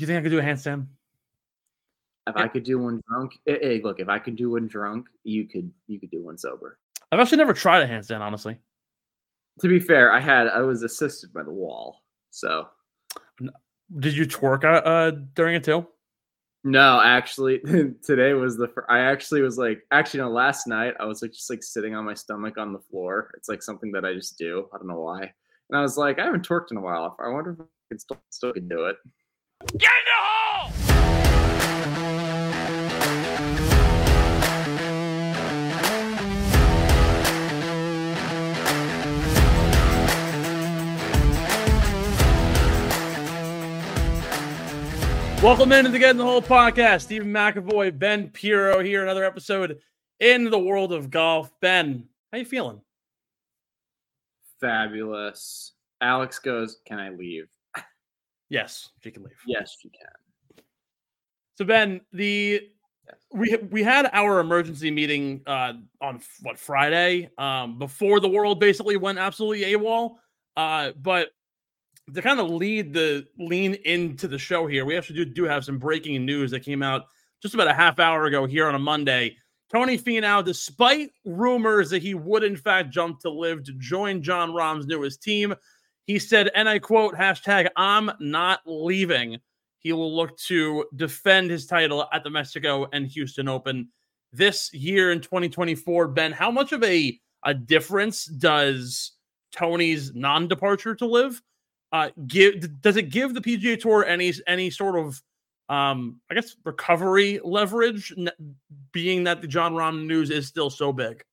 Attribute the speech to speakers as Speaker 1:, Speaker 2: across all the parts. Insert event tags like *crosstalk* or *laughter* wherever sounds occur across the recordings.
Speaker 1: you think I could do a handstand?
Speaker 2: If yeah. I could do one drunk, hey, look, if I could do one drunk, you could you could do one sober.
Speaker 1: I've actually never tried a handstand, honestly.
Speaker 2: To be fair, I had I was assisted by the wall, so.
Speaker 1: Did you twerk uh, during it too?
Speaker 2: No, actually, *laughs* today was the. I actually was like, actually, no. Last night, I was like just like sitting on my stomach on the floor. It's like something that I just do. I don't know why. And I was like, I haven't twerked in a while. I wonder if I can still, still can do it. Get in the hole!
Speaker 1: Welcome into the Get in the Hole podcast. Steven McAvoy, Ben Pirro here, another episode in the world of golf. Ben, how you feeling?
Speaker 2: Fabulous. Alex goes, Can I leave?
Speaker 1: Yes, she can leave.
Speaker 2: Yes, she can.
Speaker 1: So Ben, the we we had our emergency meeting uh, on what Friday um, before the world basically went absolutely AWOL. Uh, but to kind of lead the lean into the show here, we actually do, do have some breaking news that came out just about a half hour ago here on a Monday. Tony Finau, despite rumors that he would in fact jump to LIV to join Jon Rahm's newest team, he said, and I quote, hashtag, I'm not leaving. He will look to defend his title at the Mexico and Houston Open this year in 2024. Ben, how much of a, a difference does Tony's non departure to LIV uh, give does it give the PGA Tour any any sort of um, I guess recovery leverage, being that the Jon Rahm news is still so big?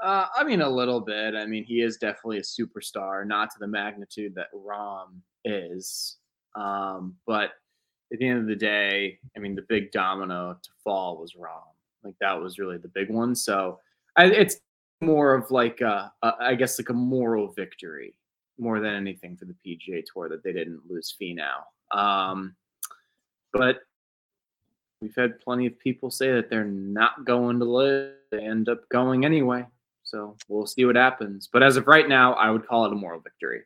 Speaker 2: Uh, I mean, a little bit. I mean, he is definitely a superstar, not to the magnitude that Rahm is. Um, but at the end of the day, I mean, the big domino to fall was Rahm. Like that was really the big one. So I, it's more of like, a, a, I guess, like a moral victory more than anything for the PGA Tour that they didn't lose Finau. Um, but we've had plenty of people say that they're not going to LIV. They end up going anyway. So we'll see what happens. But as of right now, I would call it a moral victory.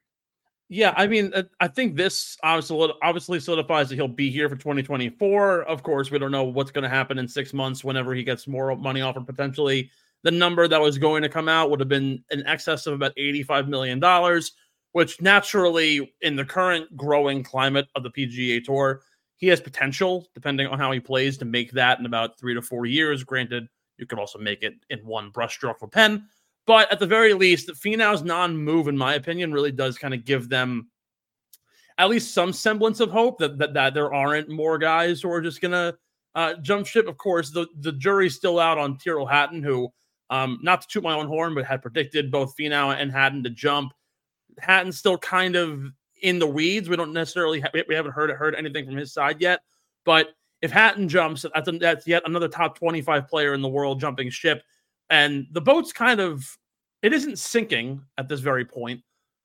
Speaker 1: Yeah, I mean, uh, I think this obviously obviously solidifies that he'll be here for 2024. Of course, we don't know what's going to happen in six months whenever he gets more money offered. Potentially, the number that was going to come out would have been in excess of about 85 million dollars which naturally, in the current growing climate of the PGA Tour, he has potential, depending on how he plays, to make that in about three to four years. Granted, you could also make it in one brushstroke for pen. But at the very least, Finau's non-move, in my opinion, really does kind of give them at least some semblance of hope that that, that there aren't more guys who are just gonna uh, jump ship. Of course, the the jury's still out on Tyrrell Hatton, who, um, not to toot my own horn, but had predicted both Finau and Hatton to jump. Hatton's still kind of in the weeds. We don't necessarily ha- we haven't heard heard anything from his side yet. But if Hatton jumps, that's, a, that's yet another top 25 player in the world jumping ship. And the boat's kind of it isn't sinking at this very point.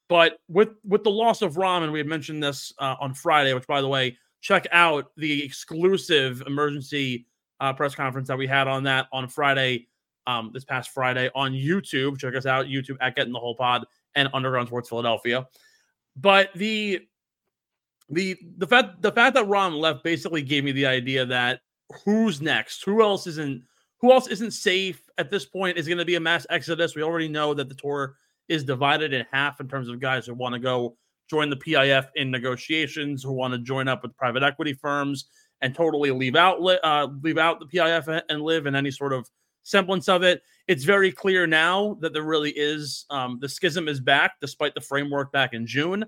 Speaker 1: But with with the loss of Rahm, we had mentioned this uh, on Friday, which by the way, check out the exclusive emergency uh, press conference that we had on that on Friday, um, this past Friday on YouTube. Check us out, YouTube at Get in the Hole Pod and Underground Sports Philadelphia. But the the the fact the fact that Rahm left basically gave me the idea that who's next? Who else isn't who else isn't safe at this point? Is going to be a mass exodus. We already know that the tour is divided in half in terms of guys who want to go join the PIF in negotiations, who want to join up with private equity firms and totally leave out uh, leave out the PIF and LIV in any sort of semblance of it. It's very clear now that there really is um, the schism is back, despite the framework back in June.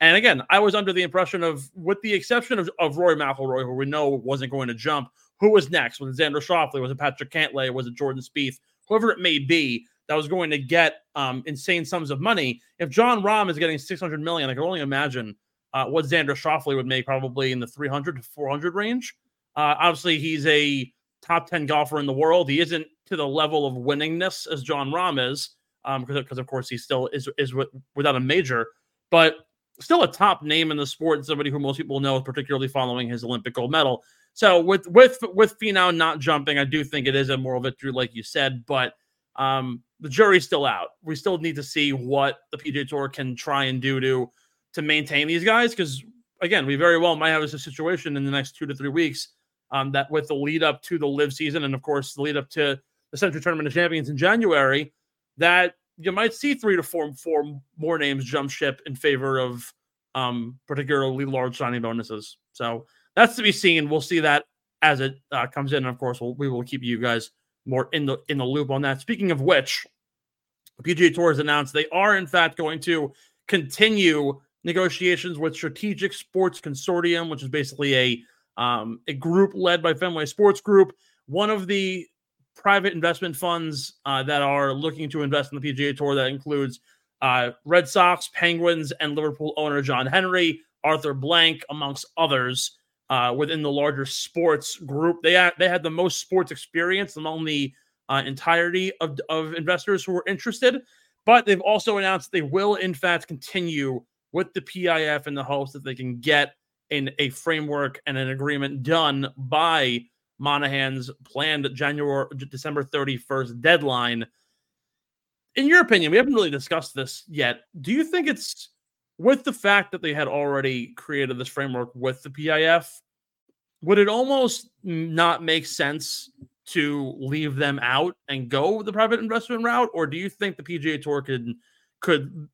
Speaker 1: And again, I was under the impression of, with the exception of, of Rory McIlroy, who we know wasn't going to jump, who was next? Was it Xander Schauffele? Was it Patrick Cantlay? Was it Jordan Spieth? Whoever it may be that was going to get um, insane sums of money. If Jon Rahm is getting 600 million, I can only imagine uh, what Xander Schauffele would make probably in the 300 to 400 range. Uh, obviously, he's a top 10 golfer in the world. He isn't to the level of winningness as Jon Rahm is, um, because of course he still is is without a major, but still a top name in the sport, and somebody who most people know, particularly following his Olympic gold medal. So with with with Finau not jumping, I do think it is a moral victory, like you said, but um, the jury's still out. We still need to see what the PGA Tour can try and do to to maintain these guys because again, we very well might have a situation in the next two to three weeks um, that with the lead up to the LIV season and of course the lead up to the Sentry Tournament of Champions in January, that you might see three to four four more names jump ship in favor of um, particularly large signing bonuses. So that's to be seen. We'll see that as it uh, comes in. And of course, we'll, we will keep you guys more in the in the loop on that. Speaking of which, PGA Tour has announced they are in fact going to continue negotiations with Strategic Sports Consortium, which is basically a um, a group led by Fenway Sports Group, one of the private investment funds uh, that are looking to invest in the PGA Tour. That includes uh, Red Sox, Penguins, and Liverpool owner John Henry, Arthur Blank, amongst others. Uh, within the larger sports group, they had, they had the most sports experience among the uh, entirety of, of investors who were interested. But they've also announced they will, in fact, continue with the PIF in the hopes that they can get in a framework and an agreement done by Monahan's planned January December 31st deadline. In your opinion, we haven't really discussed this yet. Do you think it's with the fact that they had already created this framework with the PIF, would it almost not make sense to leave them out and go the private investment route, or do you think the PGA Tour could could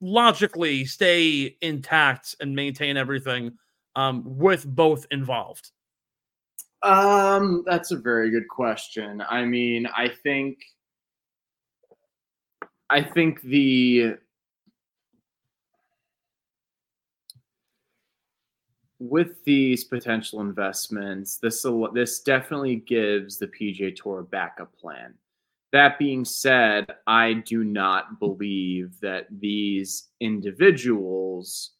Speaker 1: logically stay intact and maintain everything um, with both involved?
Speaker 2: Um, that's a very good question. I mean, I think I think the with these potential investments, this this definitely gives the PGA Tour a backup plan. That being said, I do not believe that these individuals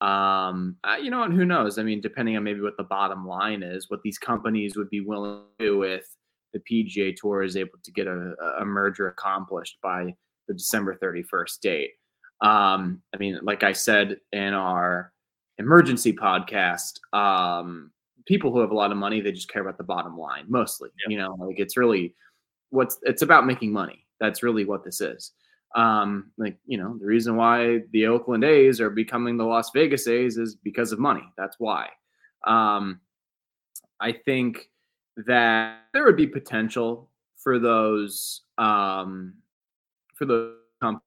Speaker 2: um, uh, you know, and who knows? I mean, depending on maybe what the bottom line is, what these companies would be willing to do if the PGA Tour is able to get a, a merger accomplished by the December 31st date. Um, I mean, like I said in our emergency podcast, um, people who have a lot of money, they just care about the bottom line mostly. You know, like it's really what's it's about making money. That's really what this is. Um, like you know, the reason why the Oakland A's are becoming the Las Vegas A's is because of money. That's why. Um, I think that there would be potential for those um, for those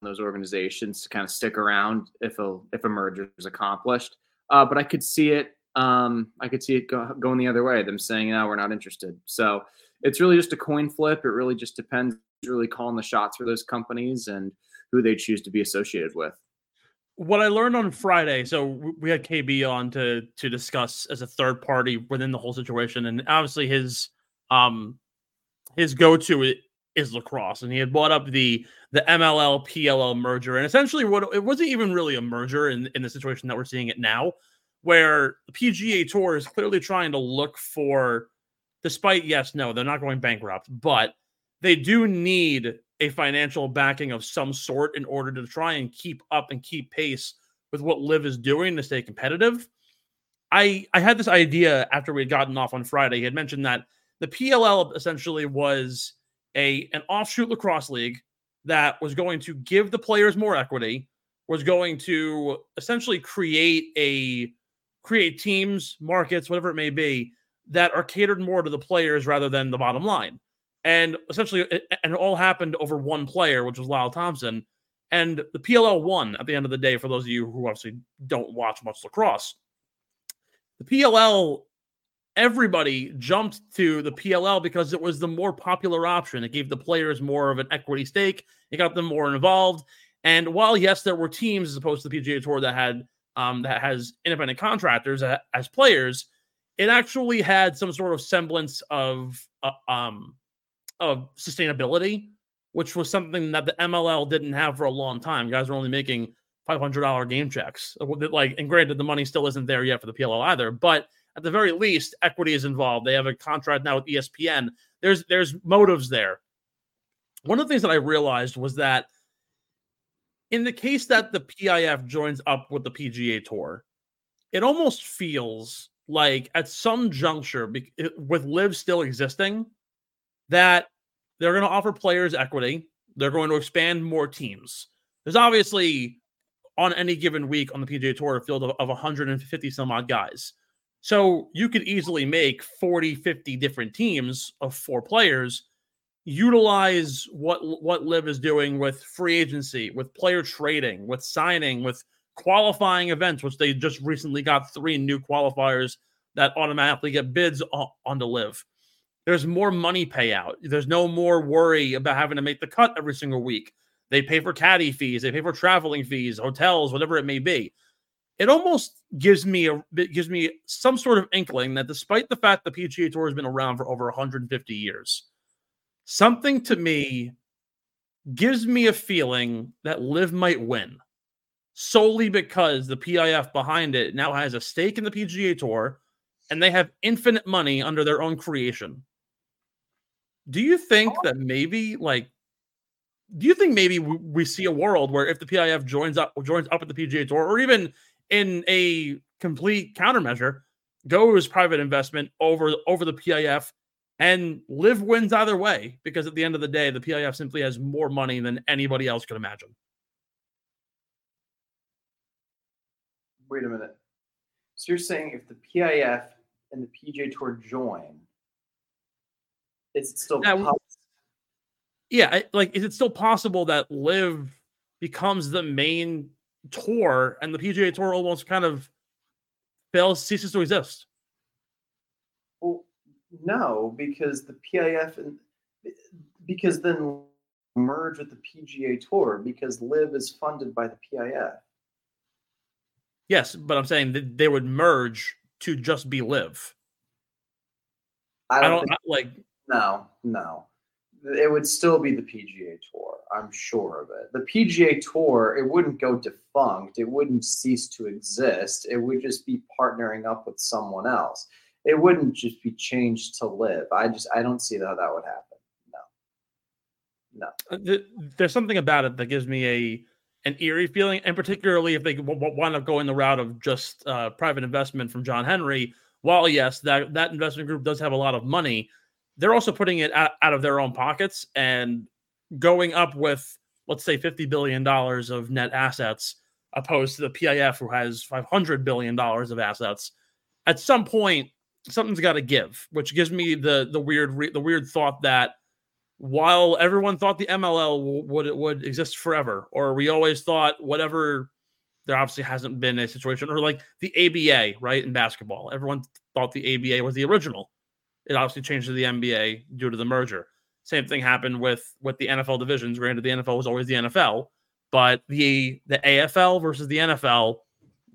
Speaker 2: those organizations to kind of stick around if a if a merger is accomplished. Uh, but I could see it. Um, I could see it go, going the other way. Them saying, "No, we're not interested." So it's really just a coin flip. It really just depends really calling the shots for those companies and who they choose to be associated with.
Speaker 1: What I learned on Friday, so we had KB on to to discuss as a third party within the whole situation, and obviously his um his go to is lacrosse, and he had brought up the the MLL PLL merger, and essentially what it wasn't even really a merger in in the situation that we're seeing it now, where the PGA Tour is clearly trying to look for, despite yes, no, they're not going bankrupt, but they do need a financial backing of some sort in order to try and keep up and keep pace with what LIV is doing to stay competitive. I I had this idea after we had gotten off on Friday. He had mentioned that the PLL essentially was a an offshoot lacrosse league that was going to give the players more equity, was going to essentially create a create teams, markets, whatever it may be, that are catered more to the players rather than the bottom line and essentially it, and it all happened over one player, which was Lyle Thompson. And the PLL won at the end of the day. For those of you who obviously don't watch much lacrosse, the PLL everybody jumped to the PLL because it was the more popular option. It gave the players more of an equity stake. It got them more involved. And while yes, there were teams as opposed to the PGA Tour that had um, that has independent contractors as players, it actually had some sort of semblance of uh, um, of sustainability, which was something that the MLL didn't have for a long time. You Guys were only making $500 game checks. Uh, like, and granted, the money still isn't there yet for the PLL either, but at the very least, equity is involved. They have a contract now with ESPN. There's there's motives there. One of the things that I realized was that in the case that the PIF joins up with the PGA Tour, it almost feels like at some juncture, with LIV still existing, that they're going to offer players equity. They're going to expand more teams. There's obviously on any given week on the PGA Tour a field of, of 150 some odd guys. So you could easily make 40, 50 different teams of four players, utilize what what LIV is doing with free agency, with player trading, with signing, with qualifying events, which they just recently got three new qualifiers that automatically get bids on, on to LIV. There's more money payout. There's no more worry about having to make the cut every single week. They pay for caddy fees, they pay for traveling fees, hotels, whatever it may be. It almost gives me a gives me some sort of inkling that despite the fact the PGA Tour has been around for over 150 years, something to me gives me a feeling that LIV might win solely because the PIF behind it now has a stake in the PGA Tour and they have infinite money under their own creation. Do you think oh. that maybe like do you think maybe we see a world where if the PIF joins up joins up with the PGA Tour or even in a complete countermeasure goes private investment over over the PIF and LIV wins either way because at the end of the day the PIF simply has more money than anybody else could imagine.
Speaker 2: wait a minute. So you're saying if the PIF and the PGA Tour join, is it still possible?
Speaker 1: Yeah, like is it still possible that LIV becomes the main tour and the PGA Tour almost kind of fails ceases to exist?
Speaker 2: Well, no, because the PIF and because then merge with the PGA Tour because LIV is funded by the PIF.
Speaker 1: Yes, but I'm saying that they would merge to just be LIV.
Speaker 2: I don't, I don't think, like. No, no, it would still be the PGA Tour. I'm sure of it. The PGA Tour, it wouldn't go defunct. It wouldn't cease to exist. It would just be partnering up with someone else. It wouldn't just be changed to LIV. I just I don't see how that would happen. No,
Speaker 1: no. Uh, there's something about it that gives me a an eerie feeling, and particularly if they wind up going the route of just uh, private investment from John Henry. While yes, that that investment group does have a lot of money, they're also putting it out, out of their own pockets and going up with let's say fifty billion dollars of net assets, opposed to the PIF who has five hundred billion dollars of assets. At some point, something's got to give, which gives me the the weird re- the weird thought that while everyone thought the MLL would would exist forever, or we always thought whatever. There obviously hasn't been a situation, or like the ABA, right in basketball. Everyone thought the ABA was the original. It obviously changed to the NBA due to the merger. Same thing happened with with the NFL divisions. Granted, the NFL was always the NFL, but the the AFL versus the NFL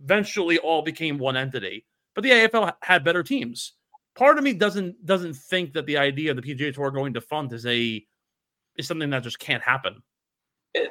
Speaker 1: eventually all became one entity. But the AFL had better teams part of me doesn't doesn't think that the idea of the PGA Tour going defunct is a is something that just can't happen.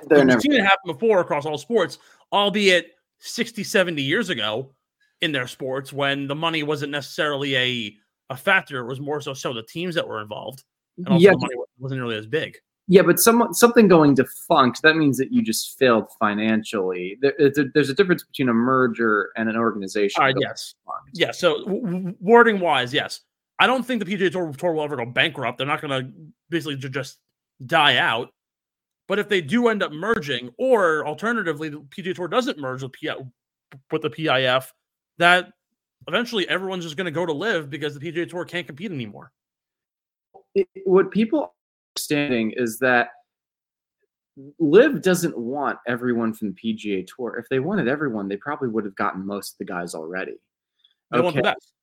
Speaker 1: They're We've seen it happen before across all sports, albeit 60, 70 years ago in their sports when the money wasn't necessarily a a factor. Was more so so the teams that were involved. And also yeah. the money wasn't really as big.
Speaker 2: Yeah, but some, something going defunct, that means that you just failed financially. There, there's a difference between a merger and an organization.
Speaker 1: Uh, yes. Defunct. Yeah. So, w- wording wise, yes. I don't think the PGA Tour, Tour will ever go bankrupt. They're not going to basically just die out. But if they do end up merging, or alternatively, the PGA Tour doesn't merge with, P- with the PIF, that eventually everyone's just going to go to LIV because the PGA Tour can't compete anymore.
Speaker 2: It, what people understanding is that LIV doesn't want everyone from the PGA Tour. If they wanted everyone, they probably would have gotten most of the guys already.
Speaker 1: They okay. want the best.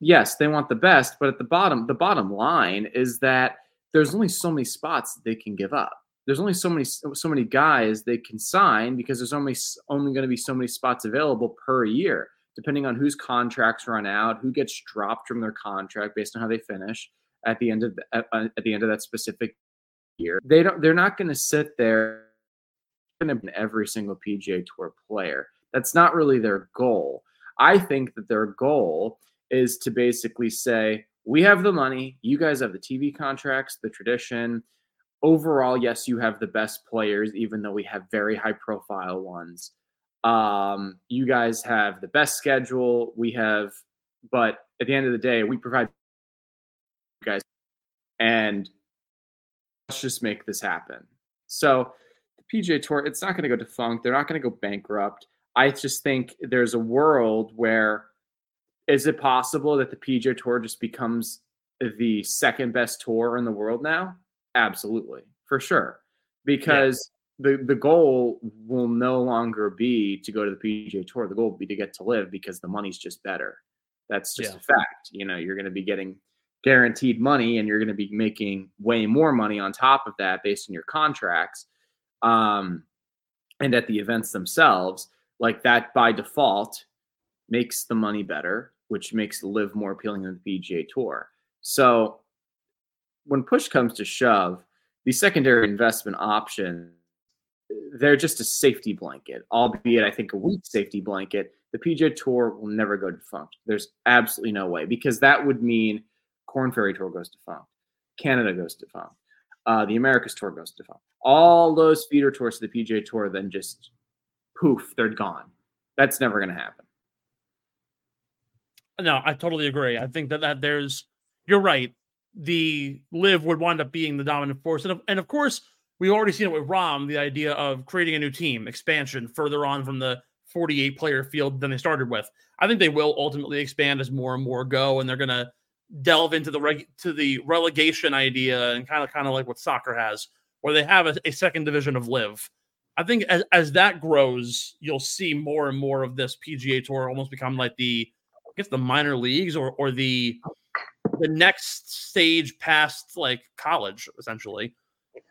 Speaker 2: Yes, they want the best, but at the bottom, the bottom line is that there's only so many spots they can give up. There's only so many so many guys they can sign because there's only only going to be so many spots available per year, depending on whose contracts run out, who gets dropped from their contract based on how they finish at the end of the, at, uh, at the end of that specific year. They don't. They're not going to sit there and every single PGA Tour player. That's not really their goal. I think that their goal is to basically say, we have the money, you guys have the TV contracts, the tradition. Overall, yes, you have the best players, even though we have very high profile ones. Um, you guys have the best schedule. We have, but at the end of the day, we provide you guys and let's just make this happen. So the PGA Tour, it's not going to go defunct. They're not going to go bankrupt. I just think there's a world where is it possible that the PGA Tour just becomes the second best tour in the world now? Absolutely, for sure. Because. The the goal will no longer be to go to the PGA Tour. The goal will be to get to LIV because the money's just better. That's just yeah. a fact. You know, you're going to be getting guaranteed money and you're going to be making way more money on top of that based on your contracts um, and at the events themselves like that by default makes the money better which makes LIV more appealing than the pga tour so when push comes to shove the secondary investment option they're just a safety blanket albeit i think a weak safety blanket the pga tour will never go defunct there's absolutely no way because that would mean Korn Ferry Tour goes defunct. Canada goes defunct. Uh, the Americas Tour goes defunct. All those feeder tours to the PGA Tour then just poof, they're gone. That's never going to happen.
Speaker 1: No, I totally agree. I think that, that there's, you're right. The LIV would wind up being the dominant force. And of, and of course, we've already seen it with Rahm, the idea of creating a new team, expansion further on from the 48 player field than they started with. I think they will ultimately expand as more and more go, and they're going to delve into the reg- to the relegation idea and kind of kind of like what soccer has, where they have a, a, second division of LIV. I think as, as that grows, you'll see more and more of this PGA Tour almost become like the, I guess the minor leagues or or the the next stage past like college essentially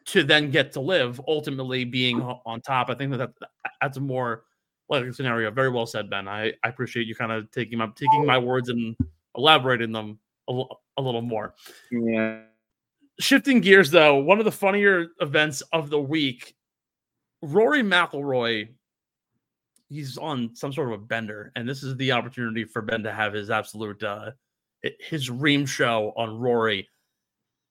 Speaker 1: to then get to LIV, ultimately being on top i think that, that that's a more likely scenario very well said ben i, I appreciate you kind of taking my taking my words and elaborating them a, a little more.
Speaker 2: Yeah.
Speaker 1: Shifting gears though, one of the funnier events of the week, Rory McIlroy. He's on some sort of a bender, and this is the opportunity for Ben to have his absolute uh his ream show on Rory.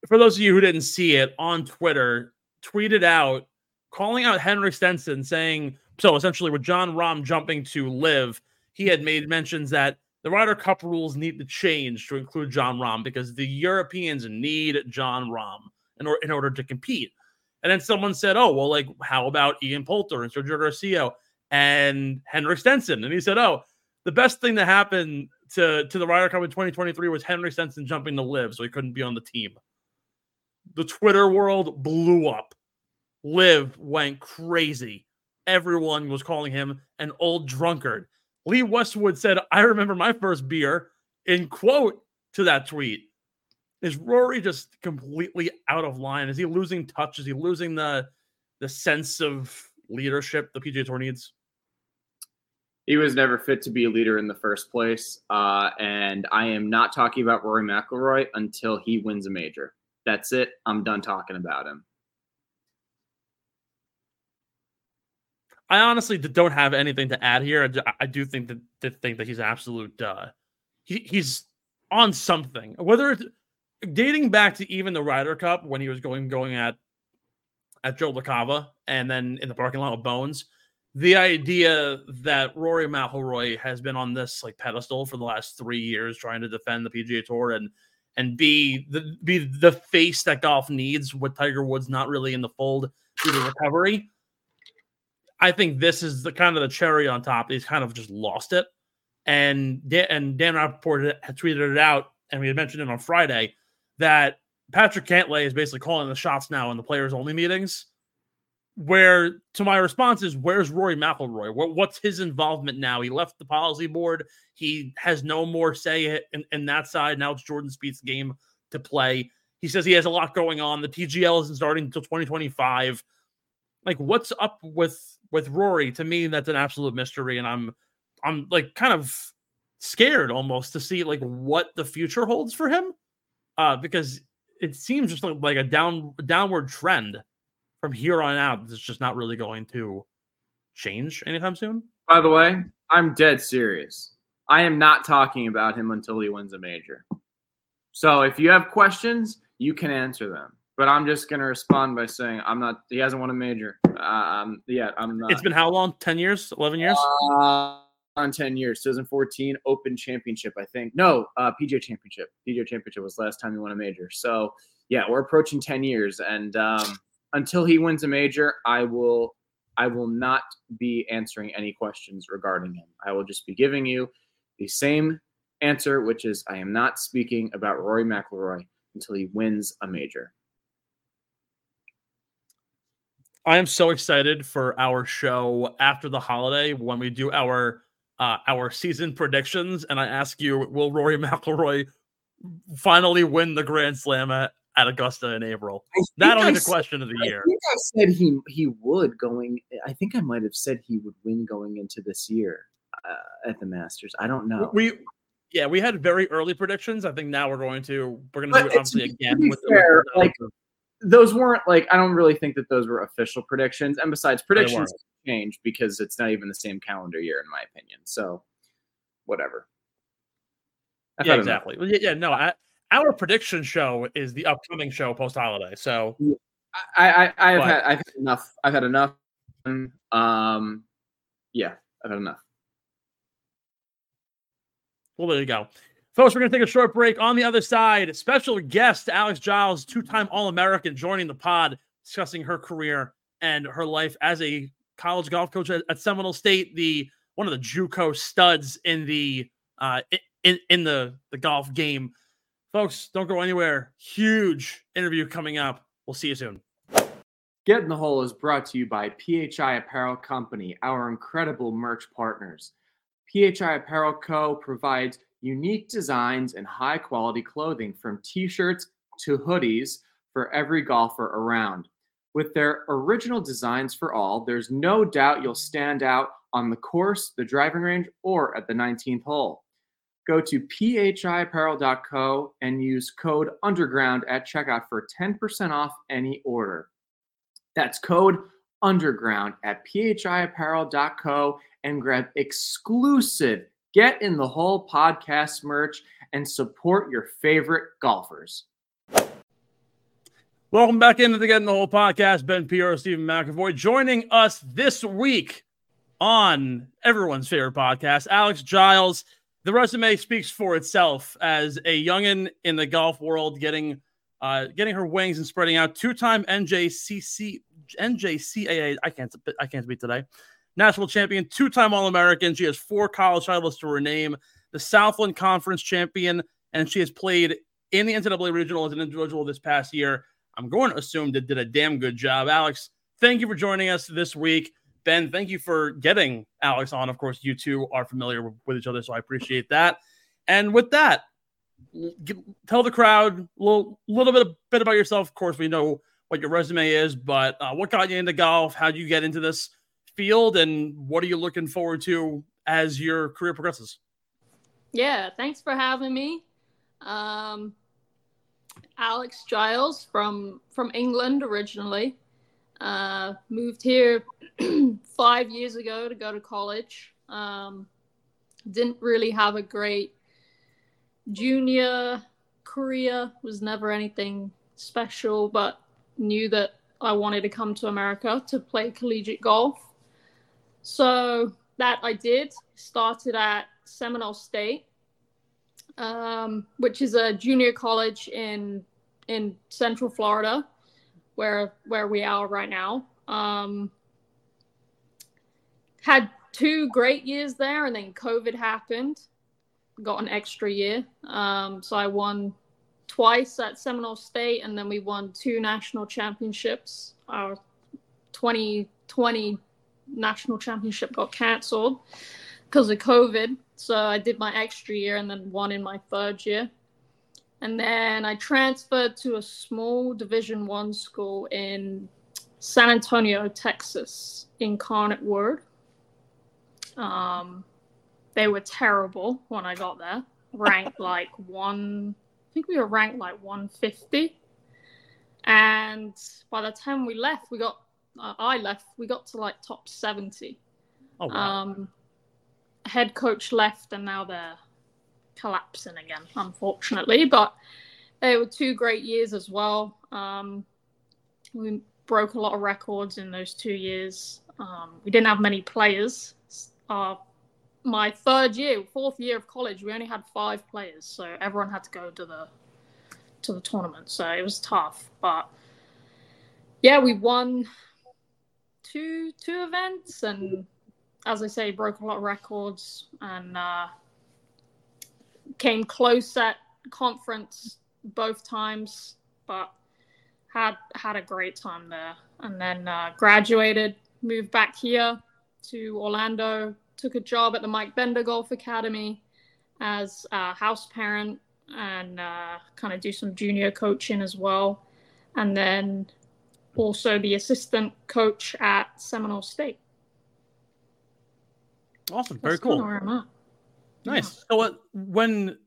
Speaker 1: For those of you who didn't see it on Twitter, tweeted out calling out Henrik Stenson, saying so essentially with Jon Rahm jumping to LIV, he had made mentions that the Ryder Cup rules need to change to include Jon Rahm because the Europeans need Jon Rahm in, or, in order to compete. And then someone said, "Oh, well, like how about Ian Poulter and Sergio Garcia and Henrik Stenson?" And he said, "Oh, the best thing that happened to to the Ryder Cup in 2023 was Henrik Stenson jumping to live, so he couldn't be on the team." The Twitter world blew up. LIV went crazy. Everyone was calling him an old drunkard. Lee Westwood said, I remember my first beer in quote to that tweet. Is Rory just completely out of line? Is he losing touch? Is he losing the the sense of leadership the PGA Tour needs?
Speaker 2: He was never fit to be a leader in the first place. Uh, and I am not talking about Rory McIlroy until he wins a major. That's it. I'm done talking about him.
Speaker 1: I honestly don't have anything to add here. I, do think that, that think that he's absolute. Uh, he, he's on something. Whether it's dating back to even the Ryder Cup when he was going going at at Joe LaCava and then in the parking lot with Bones, the idea that Rory McIlroy has been on this like pedestal for the last three years trying to defend the PGA Tour and and be the be the face that golf needs with Tiger Woods not really in the fold due to recovery I think this is the kind of the cherry on top. He's kind of just lost it. And Dan, and Dan Rapaport had tweeted it out, and we had mentioned it on Friday that Patrick Cantlay is basically calling the shots now in the players only meetings. Where to my response is, where's Rory McIlroy? What, what's his involvement now? He left the policy board. He has no more say in, in that side. Now it's Jordan Spieth's game to play. He says he has a lot going on. The TGL isn't starting until 2025. Like, what's up with with Rory, to me, that's an absolute mystery, and I'm I'm like kind of scared almost to see like what the future holds for him, uh, because it seems just like, like a down downward trend from here on out. It's just not really going to change anytime soon.
Speaker 2: By the way, I'm dead serious. I am not talking about him until he wins a major. So if you have questions, you can answer them. But I'm just gonna respond by saying I'm not. He hasn't won a major. Um, yeah, I'm not.
Speaker 1: It's been how long? Ten years? Eleven years?
Speaker 2: Uh, on 10 years 2014 open championship i think no uh pga championship pga championship was last time he won a major so yeah we're approaching 10 years and um until he wins a major, I will I will not be answering any questions regarding him. I will just be giving you the same answer, which is I am not speaking about Rory McIlroy until he wins a major.
Speaker 1: I am so excited for our show after the holiday when we do our uh, our season predictions, and I ask you, will Rory *laughs* McIlroy finally win the Grand Slam at, at Augusta in April? That'll be the question of the year.
Speaker 2: I think I said he he would going. I think I might have said he would win going into this year uh, at the Masters. I don't know.
Speaker 1: We yeah, we had very early predictions. I think now we're going to we're going to do it obviously again.
Speaker 2: with, fair, with, like those weren't like I don't really think that those were official predictions. And besides, predictions change because it's not even the same calendar year, in my opinion. So, whatever.
Speaker 1: I've yeah, exactly. Well, yeah, yeah, no. I, our prediction show is the upcoming show post holiday. So,
Speaker 2: I, I, I've had, I've had enough. I've had enough. Um, yeah, I've had enough.
Speaker 1: Well, there you go. Folks, we're going to take a short break. On the other side, special guest Alex Giles, two time All American, joining the pod, discussing her career and her life as a college golf coach at, at Seminole State, the one of the JUCO studs in the uh, in in the the golf game. Folks, don't go anywhere. Huge interview coming up. We'll see you soon.
Speaker 2: Get in the Hole is brought to you by PHI Apparel Company, our incredible merch partners. PHI Apparel Co. provides unique designs and high quality clothing from t shirts to hoodies for every golfer around. With their original designs for all, there's no doubt you'll stand out on the course, the driving range, or at the 19th hole. Go to phiapparel.co and use code underground at checkout for 10% off any order. That's code underground at phiapparel.co and grab exclusive Get in the Hole podcast merch and support your favorite golfers.
Speaker 1: Welcome back into the Get in the Hole podcast. Ben Pirro, Steven McAvoy joining us this week on everyone's favorite podcast, Alex Giles. The resume speaks for itself as a youngin in the golf world, getting uh, getting her wings and spreading out. Two-time NJCC NJCAA. I can't I can't speak today national champion, two time All American. She has four college titles to her name, the Southland Conference champion, and she has played in the NCAA regional as an individual this past year. I'm going to assume that did a damn good job. Alex, thank you for joining us this week. Ben, thank you for getting Alex on. Of course, you two are familiar with each other, so I appreciate that. And with that, tell the crowd a little, little bit, bit about yourself. Of course, we know what your resume is, but uh, what got you into golf? How did you get into this? field and what are you looking forward to as your career progresses?
Speaker 3: Yeah, thanks for having me. Um, Alex Giles from from England originally. Uh, moved here *clears throat* five years ago to go to college. Um, didn't really have a great junior career. Was never anything special, but knew that I wanted to come to America to play collegiate golf. So that I did. Started at Seminole State, um, which is a junior college in in Central Florida, where where we are right now. Um, had two great years there, and then COVID happened. Got an extra year, um, so I won twice at Seminole State, and then we won two national championships. Our 2020 national championship got cancelled because of COVID. So I did my extra year and then won in my third year. And then I transferred to a small Division One school in San Antonio, Texas, Incarnate Word. Um, they were terrible when I got there. Ranked *laughs* like one, I think we were ranked like 150. And by the time we left, we got uh, I left, we got to like top 70. Oh, wow. Um, head coach left, and now they're collapsing again, unfortunately. But they were two great years as well. Um, we broke a lot of records in those two years. Um, we didn't have many players. Uh, my third year, fourth year of college, we only had five players, so everyone had to go to the to the tournament. So it was tough, but yeah, we won two two events, and as I say, broke a lot of records and uh, came close at conference both times, but had had a great time there. And then uh, graduated, moved back here to Orlando, took a job at the Mike Bender Golf Academy as a house parent and uh, kind of do some junior coaching as well. And then also the assistant coach at Seminole State.
Speaker 1: Awesome. Very That's cool. Nice. Yeah. So uh, when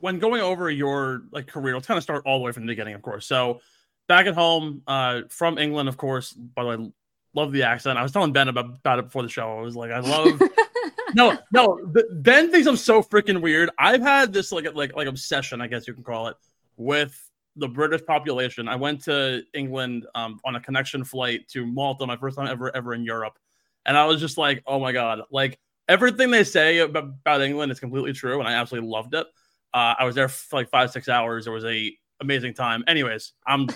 Speaker 1: when going over your like career, let's kind of start all the way from the beginning, of course. So back at home, uh, from England, of course. By the way, love the accent. I was telling Ben about, about it before the show. I was like, I love. *laughs* no, no. Ben thinks I'm so freaking weird. I've had this like like like obsession, I guess you can call it, with the British population. I went to England um, on a connection flight to Malta, my first time ever ever in Europe, and I was just like, oh my god, like everything they say about, England is completely true, and I absolutely loved it. Uh, I was there for like five six hours. It was a amazing time. Anyways, I'm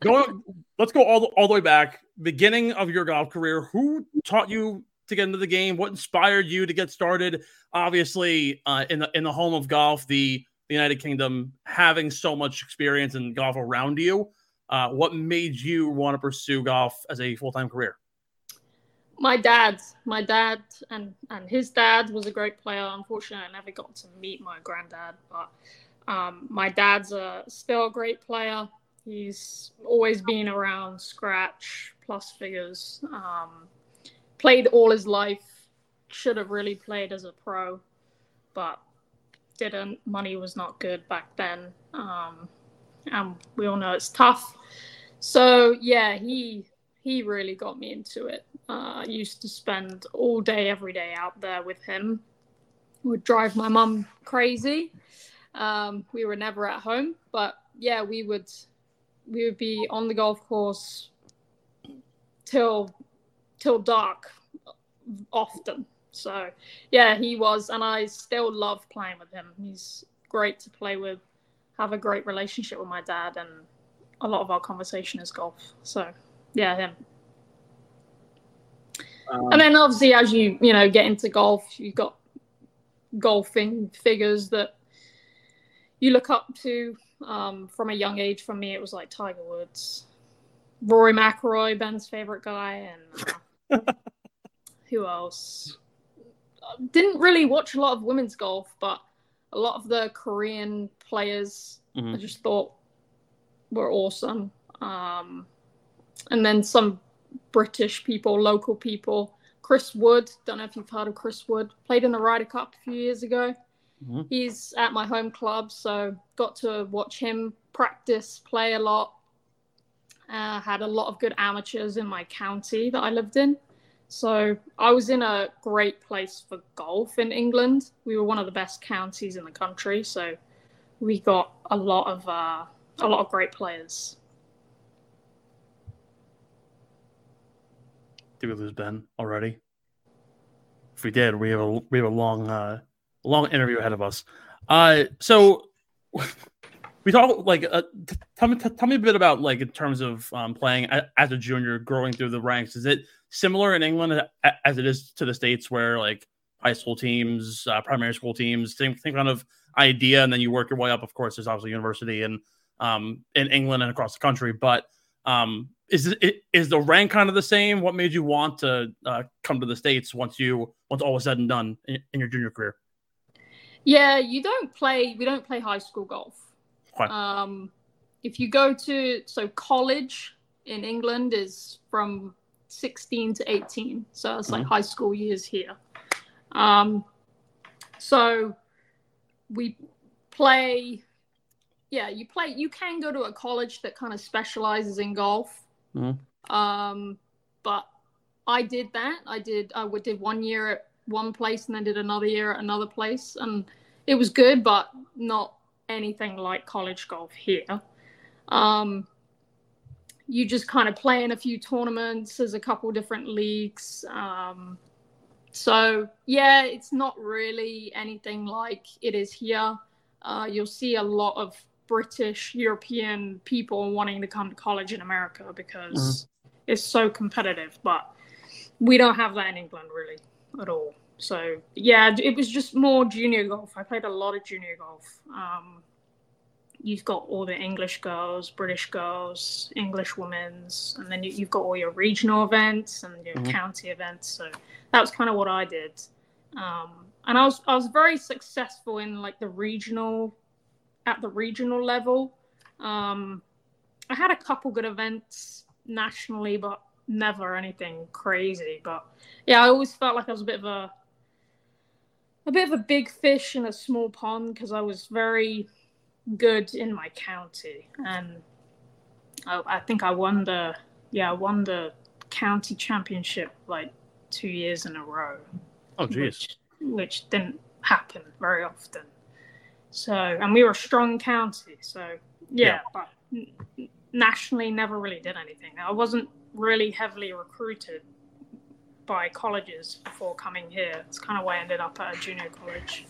Speaker 1: going. *laughs* Let's go all the, all the way back. Beginning of your golf career. Who taught you to get into the game? What inspired you to get started? Obviously, uh, in the in the home of golf, the the United Kingdom, having so much experience in golf around you, uh, what made you want to pursue golf as a full time career?
Speaker 3: My dad, my dad, and and his dad was a great player. Unfortunately, I never got to meet my granddad, but um, my dad's a still a great player. He's always been around scratch plus figures. Um, played all his life. Should have really played as a pro, but didn't. Money was not good back then. Um, and we all know it's tough. So yeah, he he really got me into it. Uh, I used to spend all day, every day out there with him. Would drive my mum crazy. Um, we were never at home, but yeah, we would we would be on the golf course till till dark often. So, yeah, he was, and I still love playing with him. He's great to play with, have a great relationship with my dad, and a lot of our conversation is golf. So, yeah, him. Um, and then obviously, as you you know get into golf, you've got golfing figures that you look up to um, from a young age. For me, it was like Tiger Woods, Rory McIlroy, Ben's favorite guy, and uh, *laughs* who else? didn't really watch a lot of women's golf, but a lot of the Korean players mm-hmm. I just thought were awesome. Um, and then some British people, local people. Chris Wood, don't know if you've heard of Chris Wood, played in the Ryder Cup a few years ago. Mm-hmm. He's at my home club, so got to watch him practice, play a lot. Uh, had a lot of good amateurs in my county that I lived in. So I was in a great place for golf in England. We were one of the best counties in the country, so we got a lot of uh, a lot of great players.
Speaker 1: Did we lose Ben already? If we did, we have a we have a long uh, long interview ahead of us. Uh, so *laughs* we talk like uh, t- tell me t- tell me a bit about like in terms of um, playing as a junior, growing through the ranks. Is it similar in England as it is to the states, where like high school teams, uh, primary school teams, same, same kind of idea, and then you work your way up. Of course, there's obviously university and um, in England and across the country, but um, is it is the rank kind of the same? What made you want to uh, come to the states once you once all was said and done in, in, your junior career?
Speaker 3: Yeah, you don't play. We don't play high school golf. Um, if you go to so college in England is from 16 to 18. So it's like mm-hmm. high school years here. Um, so we play, yeah, you play, you can go to a college that kind of specializes in golf. Mm-hmm. Um, but I did that. I did, I did one year at one place and then did another year at another place. And it was good, but not anything like college golf here. Um, you just kind of play in a few tournaments. There's a couple different leagues. Um, so yeah, it's not really anything like it is here. Uh, you'll see a lot of British, European people wanting to come to college in America because mm-hmm. it's so competitive. But we don't have that in England really at all. So yeah, it was just more junior golf. I played a lot of junior golf. Um, you've got all the English girls, British girls, English women's, and then you, have got all your regional events and your mm-hmm. county events. So that was kind of what I did. Um, and I was I was very successful in like the regional at the regional level. Um, I had a couple good events nationally, but never anything crazy. But yeah, I always felt like I was a bit of a a bit of a big fish in a small pond because I was very good in my county, and I, I think I won the yeah I won the county championship like two years in a row.
Speaker 1: Oh, geez.
Speaker 3: Which, which didn't happen very often. So, and we were a strong county. So, yeah, yeah. but nationally never really did anything. I wasn't really heavily recruited by colleges before coming here. It's kind of why I ended up at a junior college.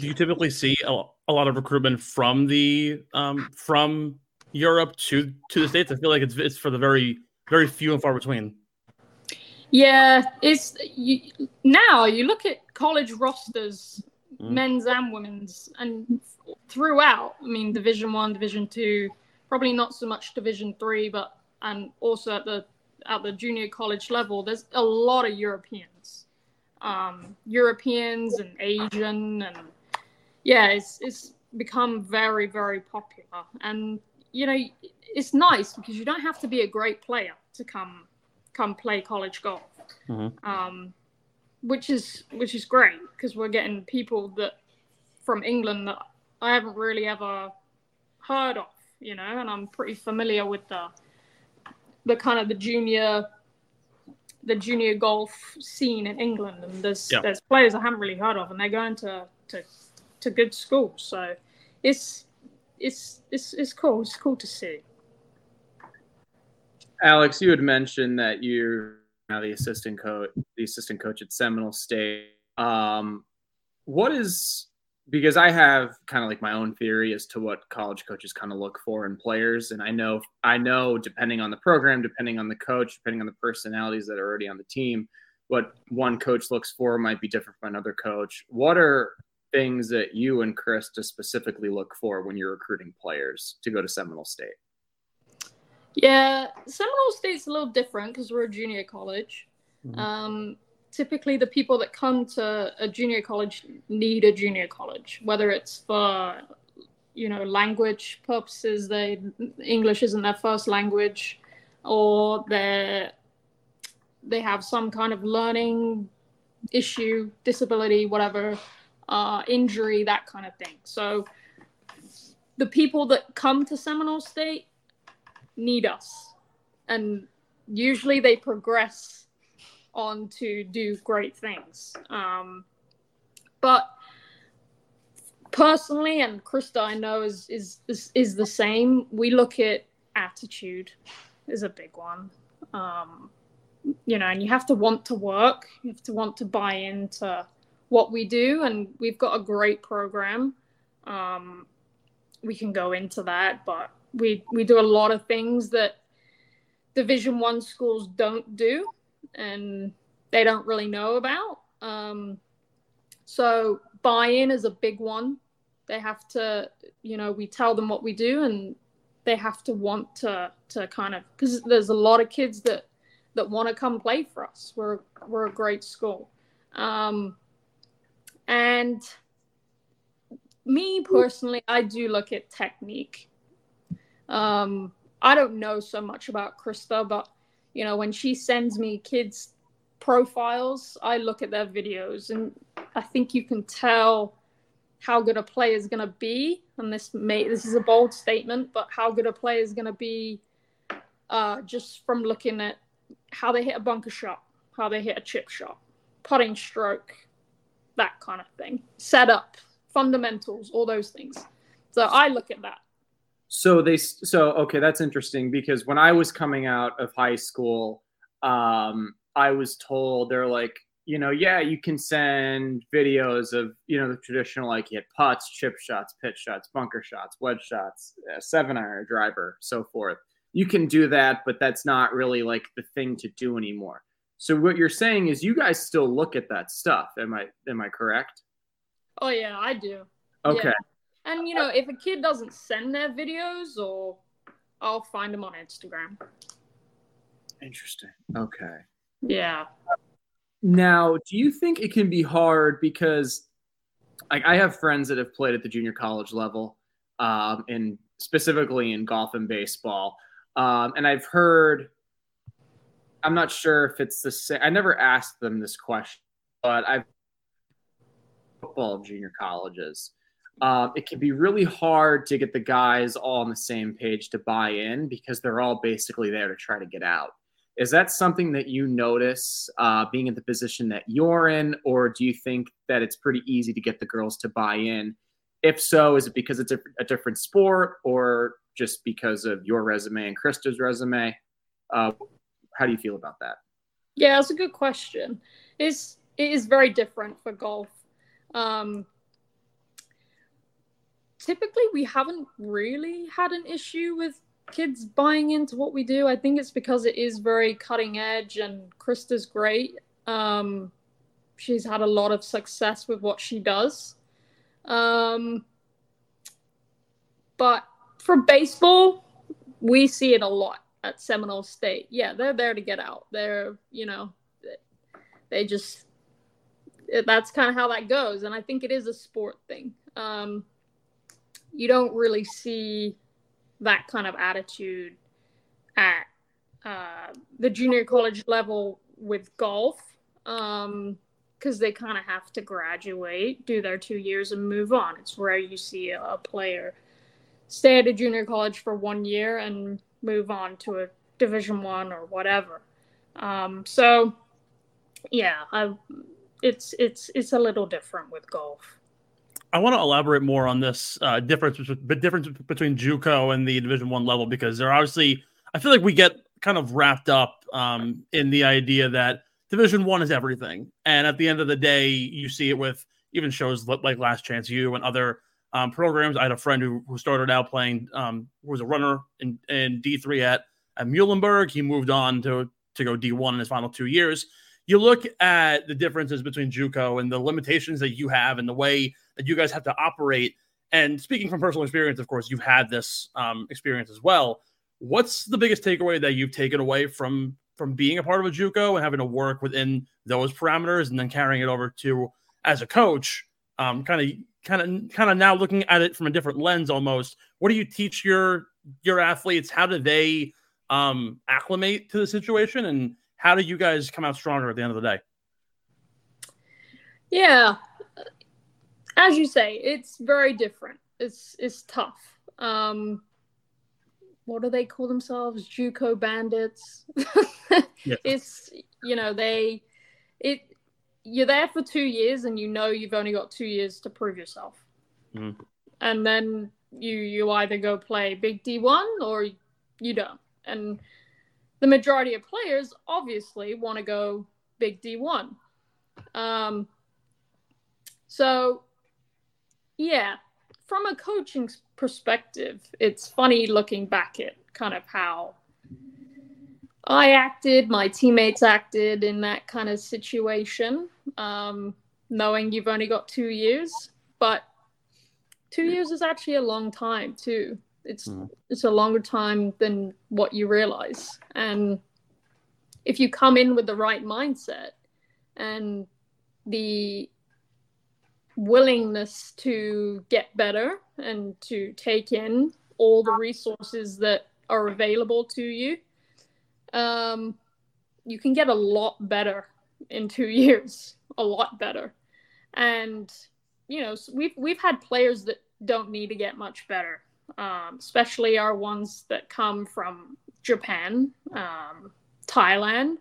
Speaker 1: Do you typically see a, a lot of recruitment from the um, from Europe to to the states? I feel like it's it's for the very very few and far between.
Speaker 3: Yeah, it's you, now you look at college rosters, mm. men's and women's, and throughout. I mean, Division One, Division Two, probably not so much Division Three, but and also at the at the junior college level, there's a lot of Europeans, um, Europeans and Asian, and yeah, it's it's become very very popular, and you know it's nice because you don't have to be a great player to come come play college golf, mm-hmm. um, which is which is great because we're getting people that from England that I haven't really ever heard of, you know, and I'm pretty familiar with the the kind of the junior the junior golf scene in England, and there's yeah. there's players I haven't really heard of, and they're going to to, to good schools, so it's it's it's it's cool. It's cool to see.
Speaker 2: Alex, you had mentioned that you're now the assistant coach, the assistant coach at Seminole State. Um, what is because I have kind of like my own theory as to what college coaches kind of look for in players, and I know I know depending on the program, depending on the coach, depending on the personalities that are already on the team, what one coach looks for might be different from another coach. What are things that you and Krista specifically look for when you're recruiting players to go to Seminole State?
Speaker 3: Yeah, Seminole State's a little different because we're a junior college. Mm-hmm. Um, typically, the people that come to a junior college need a junior college, whether it's for you know language purposes, they English isn't their first language, or they they have some kind of learning issue, disability, whatever, uh, injury, that kind of thing. So the people that come to Seminole State need us. And usually they progress on to do great things. Um, but personally, and Krista, I know is, is is is the same. We look at attitude is a big one. Um, you know, and you have to want to work. You have to want to buy into what we do, and we've got a great program. Um, we can go into that, but we we do a lot of things that division one schools don't do and they don't really know about. Um, so buy-in is a big one. They have to you know we tell them what we do and they have to want to to kind of because there's a lot of kids that that want to come play for us. We're we're a great school. Um, and me personally i do look at technique um, I don't know so much about Krista, but you know, when she sends me kids' profiles, I look at their videos, and I think you can tell how good a player is going to be. And this may this is a bold statement, but how good a player is going to be uh, just from looking at how they hit a bunker shot, how they hit a chip shot, putting stroke, that kind of thing, setup, fundamentals, all those things. So I look at that
Speaker 2: so they so okay, that's interesting because when I was coming out of high school, um, I was told they're like you know, yeah, you can send videos of, you know, the traditional like you hit putts, chip shots, pitch shots, bunker shots, wedge shots, uh, seven iron driver, so forth. You can do that, but that's not really like the thing to do anymore. So what you're saying is you guys still look at that stuff. Am I am I correct?
Speaker 3: Oh yeah, I do.
Speaker 2: Okay.
Speaker 3: Yeah. And you know, if a kid doesn't send their videos, or I'll find them on Instagram.
Speaker 2: Interesting. Okay.
Speaker 3: Yeah.
Speaker 2: Now, do you think it can be hard because like I have friends that have played at the junior college level, um, and specifically in golf and baseball. Um, and I've heard I'm not sure if it's the same. I never asked them this question, but I've football junior colleges. Um, it can be really hard to get the guys all on the same page to buy in because they're all basically there to try to get out. Is that something that you notice uh, being in the position that you're in, or do you think that it's pretty easy to get the girls to buy in? If so, is it because it's a, a different sport, or just because of your resume and Krista's resume? Uh, how do you feel about that?
Speaker 3: Yeah, that's a good question. It's it is very different for golf. Um, typically, we haven't really had an issue with kids buying into what we do. I think it's because it is very cutting edge, and Krista's great. Um, she's had a lot of success with what she does. Um, but for baseball, we see it a lot at Seminole State. Yeah, they're there to get out. They're, you know, they just that's kind of how that goes and I think it is a sport thing. Um you don't really see that kind of attitude at uh, the junior college level with golf um because they kind of have to graduate, do their two years, and move on. It's rare you see a, a player stay at a junior college for one year and move on to a division one or whatever um, so yeah I, it's it's it's a little different with golf
Speaker 1: I want to elaborate more on this uh, difference, difference between JUCO and the Division One level because they're obviously. I feel like we get kind of wrapped up um, in the idea that Division One is everything, and at the end of the day, you see it with even shows like Last Chance U and other um, programs. I had a friend who, who started out playing, um, was a runner in, in D3 at, at Muhlenberg. He moved on to, to go D1 in his final two years. You look at the differences between JUCO and the limitations that you have and the way that you guys have to operate. And speaking from personal experience, of course, you've had this um, experience as well. What's the biggest takeaway that you've taken away from from being a part of a JUCO and having to work within those parameters and then carrying it over to as a coach? Um, kind of kind of kind of now looking at it from a different lens almost what do you teach your your athletes how do they um acclimate to the situation and how do you guys come out stronger at the end of the day
Speaker 3: yeah as you say it's very different it's it's tough um what do they call themselves juco bandits *laughs* yeah. it's you know they it you're there for two years and you know you've only got two years to prove yourself. Mm. And then you you either go play big D1 or you don't. And the majority of players obviously want to go big D1. Um, so, yeah, from a coaching perspective, it's funny looking back at kind of how I acted, my teammates acted in that kind of situation, um, knowing you've only got two years. But two years is actually a long time too. It's mm. it's a longer time than what you realize. And if you come in with the right mindset and the willingness to get better and to take in all the resources that are available to you um, you can get a lot better in two *laughs* years, a lot better. And you know, we've we've had players that don't need to get much better, um, especially our ones that come from Japan, um, Thailand.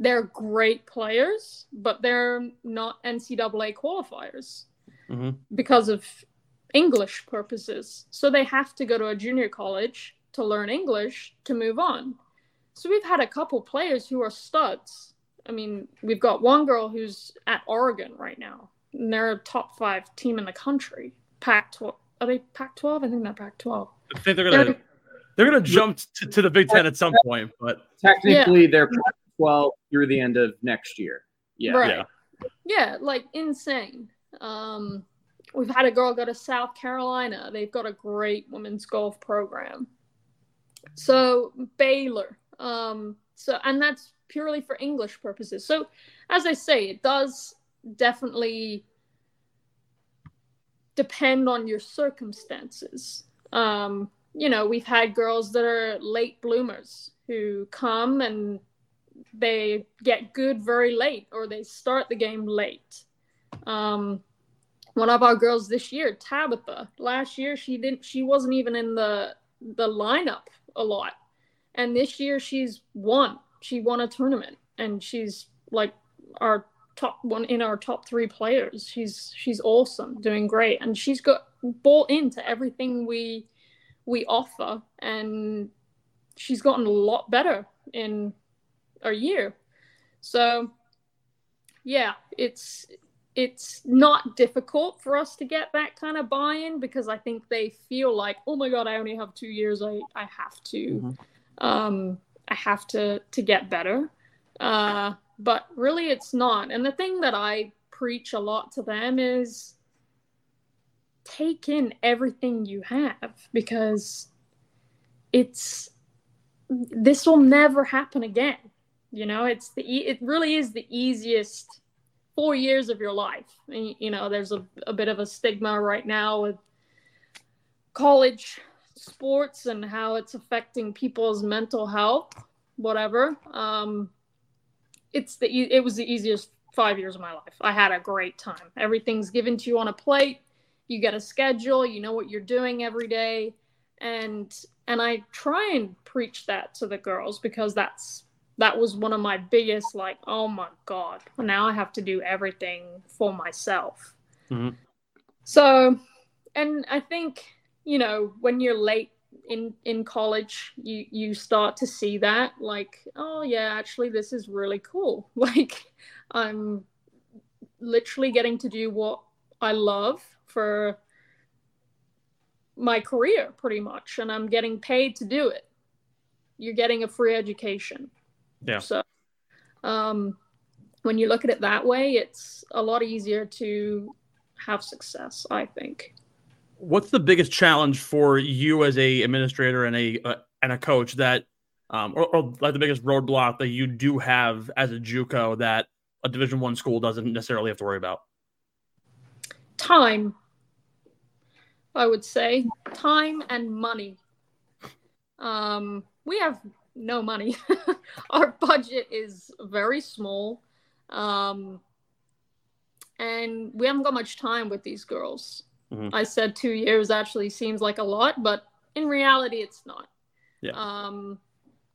Speaker 3: They're great players, but they're not NCAA qualifiers mm-hmm. because of English purposes. So they have to go to a junior college to learn English to move on. So we've had a couple players who are studs I mean, we've got one girl who's at Oregon right now, and they're a top five team in the country. Pac 12. Are they Pac 12? I think they're Pac 12.
Speaker 1: I think they're going to. They're going to jump to, to, the Big Ten at some point, but
Speaker 2: technically yeah. they're Pac 12 through the end of next year. Yeah.
Speaker 3: Right. Yeah. Yeah, like insane. Um, we've had a girl go to South Carolina. They've got a great women's golf program. So Baylor. Um, so and that's purely for English purposes. So as I say, it does definitely depend on your circumstances. Um, you know, we've had girls that are late bloomers who come and they get good very late or they start the game late. Um, one of our girls this year, Tabitha, last year she didn't she wasn't even in the the lineup a lot. And this year she's won. She won a tournament and she's like our top one in our top three players. She's she's awesome, doing great. And she's got bought into everything we we offer and she's gotten a lot better in a year. So yeah, it's it's not difficult for us to get that kind of buy-in because I think they feel like, oh my god, I only have two years, I I have to, mm-hmm. um, I have to to get better. Uh, but really, it's not. And the thing that I preach a lot to them is take in everything you have because it's this will never happen again. You know, it's the it really is the easiest four years of your life. You know, there's a, a bit of a stigma right now with college sports and how it's affecting people's mental health, whatever. Um, it's the it was the easiest five years of my life. I had a great time. Everything's given to you on a plate. You get a schedule. You know what you're doing every day, and and I try and preach that to the girls because that's that was one of my biggest like oh my god now i have to do everything for myself. Mm-hmm. so and i think you know when you're late in in college you you start to see that like oh yeah actually this is really cool. *laughs* Like i'm literally getting to do what i love for my career pretty much and i'm getting paid to do it. You're getting a free education
Speaker 1: yeah.
Speaker 3: So um, when you look at it that way, it's a lot easier to have success, I think.
Speaker 1: What's the biggest challenge for you as a administrator and a uh, and a coach that um, or, or, like the biggest roadblock that you do have as a JUCO that a Division One school doesn't necessarily have to worry about?
Speaker 3: Time, I would say, time and money. Um, we have no money. *laughs* Our budget is very small. Um, and we haven't got much time with these girls. Mm-hmm. I said two years actually seems like a lot, but in reality, it's not.
Speaker 1: Yeah.
Speaker 3: Um,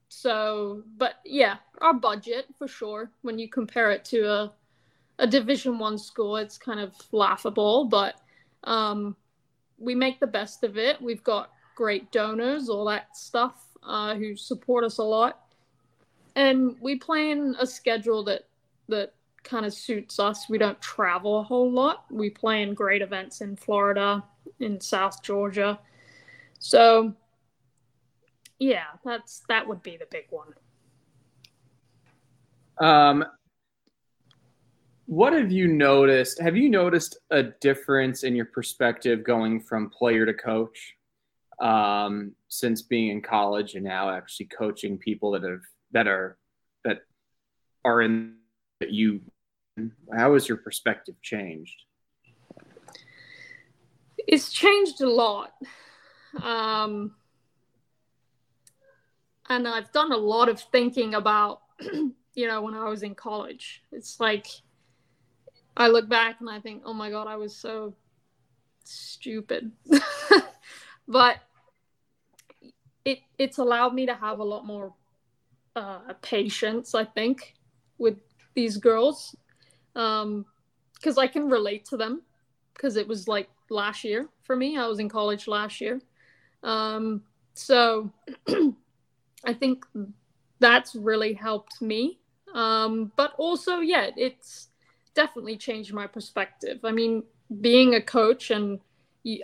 Speaker 3: so, but yeah, our budget for sure. When you compare it to a a Division One school, it's kind of laughable, but um, we make the best of it. We've got great donors, all that stuff uh, who support us a lot, and we plan a schedule that that kind of suits us. We don't travel a whole lot. We plan great events in Florida, in South Georgia, so yeah, that's that would be the big one.
Speaker 2: Um, what have you noticed? Have you noticed a difference in your perspective going from player to coach? Um, since being in college and now actually coaching people that have that are that are in that you how has your perspective changed?
Speaker 3: It's changed a lot. Um, and i've done a lot of thinking about *clears throat* you know when i was in college. It's like i look back and i think oh my god i was so stupid. *laughs* But it it's allowed me to have a lot more uh, patience, I think, with these girls, because um, I can relate to them. Because it was like last year for me. I was in college last year, um, so *clears throat* I think that's really helped me Um, but also, yeah, it's definitely changed my perspective. I mean, being a coach and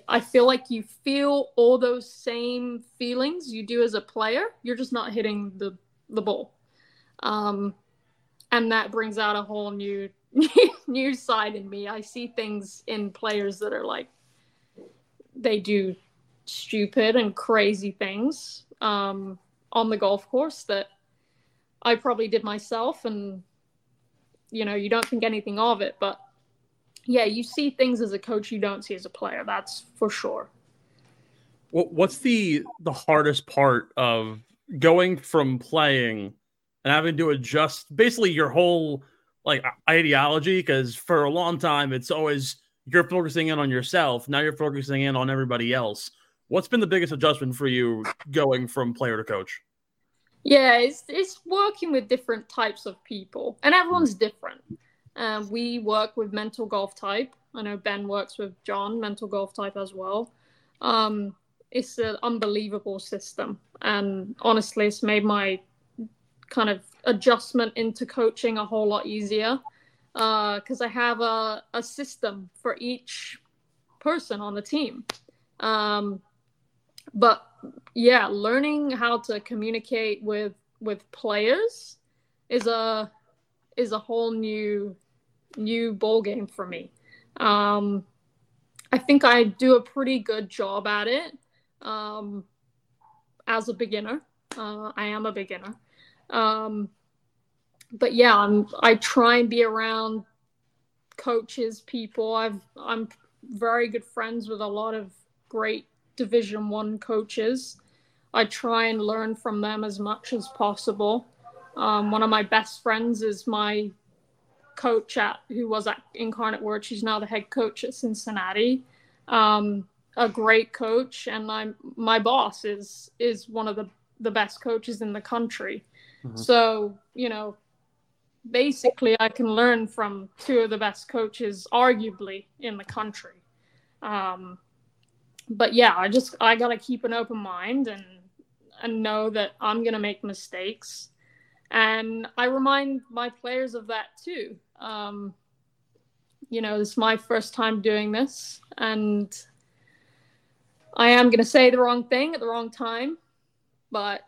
Speaker 3: I feel like you feel all those same feelings you do as a player. You're just not hitting the the ball, um, and that brings out a whole new *laughs* new side in me. I see things in players that are like they do stupid and crazy things um, on the golf course that I probably did myself, and you know you don't think anything of it, but yeah, you see things as a coach you don't see as a player. That's for sure.
Speaker 1: What's the the hardest part of going from playing and having to adjust basically your whole like ideology? Because for a long time, it's always you're focusing in on yourself. Now you're focusing in on everybody else. What's been the biggest adjustment for you going from player to coach?
Speaker 3: Yeah, it's it's working with different types of people, and everyone's different. Um, we work with mental golf type. I know Ben works with John, mental golf type as well. Um, it's an unbelievable system. And honestly, it's made my kind of adjustment into coaching a whole lot easier because uh, I have a, a system for each person on the team. Um, but yeah, learning how to communicate with with players is a is a whole new new ball game for me. Um, I think I do a pretty good job at it um, as a beginner. Uh, I am a beginner, um, but yeah, I'm. I try and be around coaches, people. I've I'm very good friends with a lot of great Division One coaches. I try and learn from them as much as possible. Um, one of my best friends is my coach at who was at Incarnate Word. She's now the head coach at Cincinnati. Um, a great coach, and I'm my boss is is one of the the best coaches in the country. Mm-hmm. So you know, basically, I can learn from two of the best coaches, arguably in the country. Um, but yeah, I just I gotta keep an open mind and and know that I'm gonna make mistakes and I remind my players of that too. Um, you know, this is my first time doing this, and I am going to say the wrong thing at the wrong time, but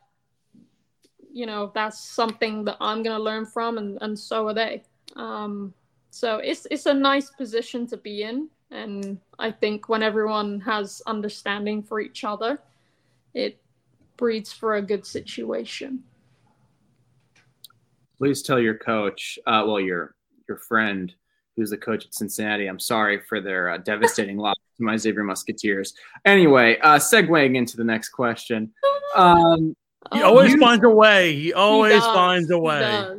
Speaker 3: you know that's something that I'm going to learn from, and, and so are they. Um, so it's it's a nice position to be in, and I think when everyone has understanding for each other, it breeds for a good situation
Speaker 2: please tell your coach, uh, well, your your friend who's the coach at Cincinnati. I'm sorry for their uh, devastating loss to my Xavier Musketeers. Anyway, uh, segueing into the next question. *laughs* Um,
Speaker 1: he always you, finds a way. He always he finds a way.
Speaker 3: yeah,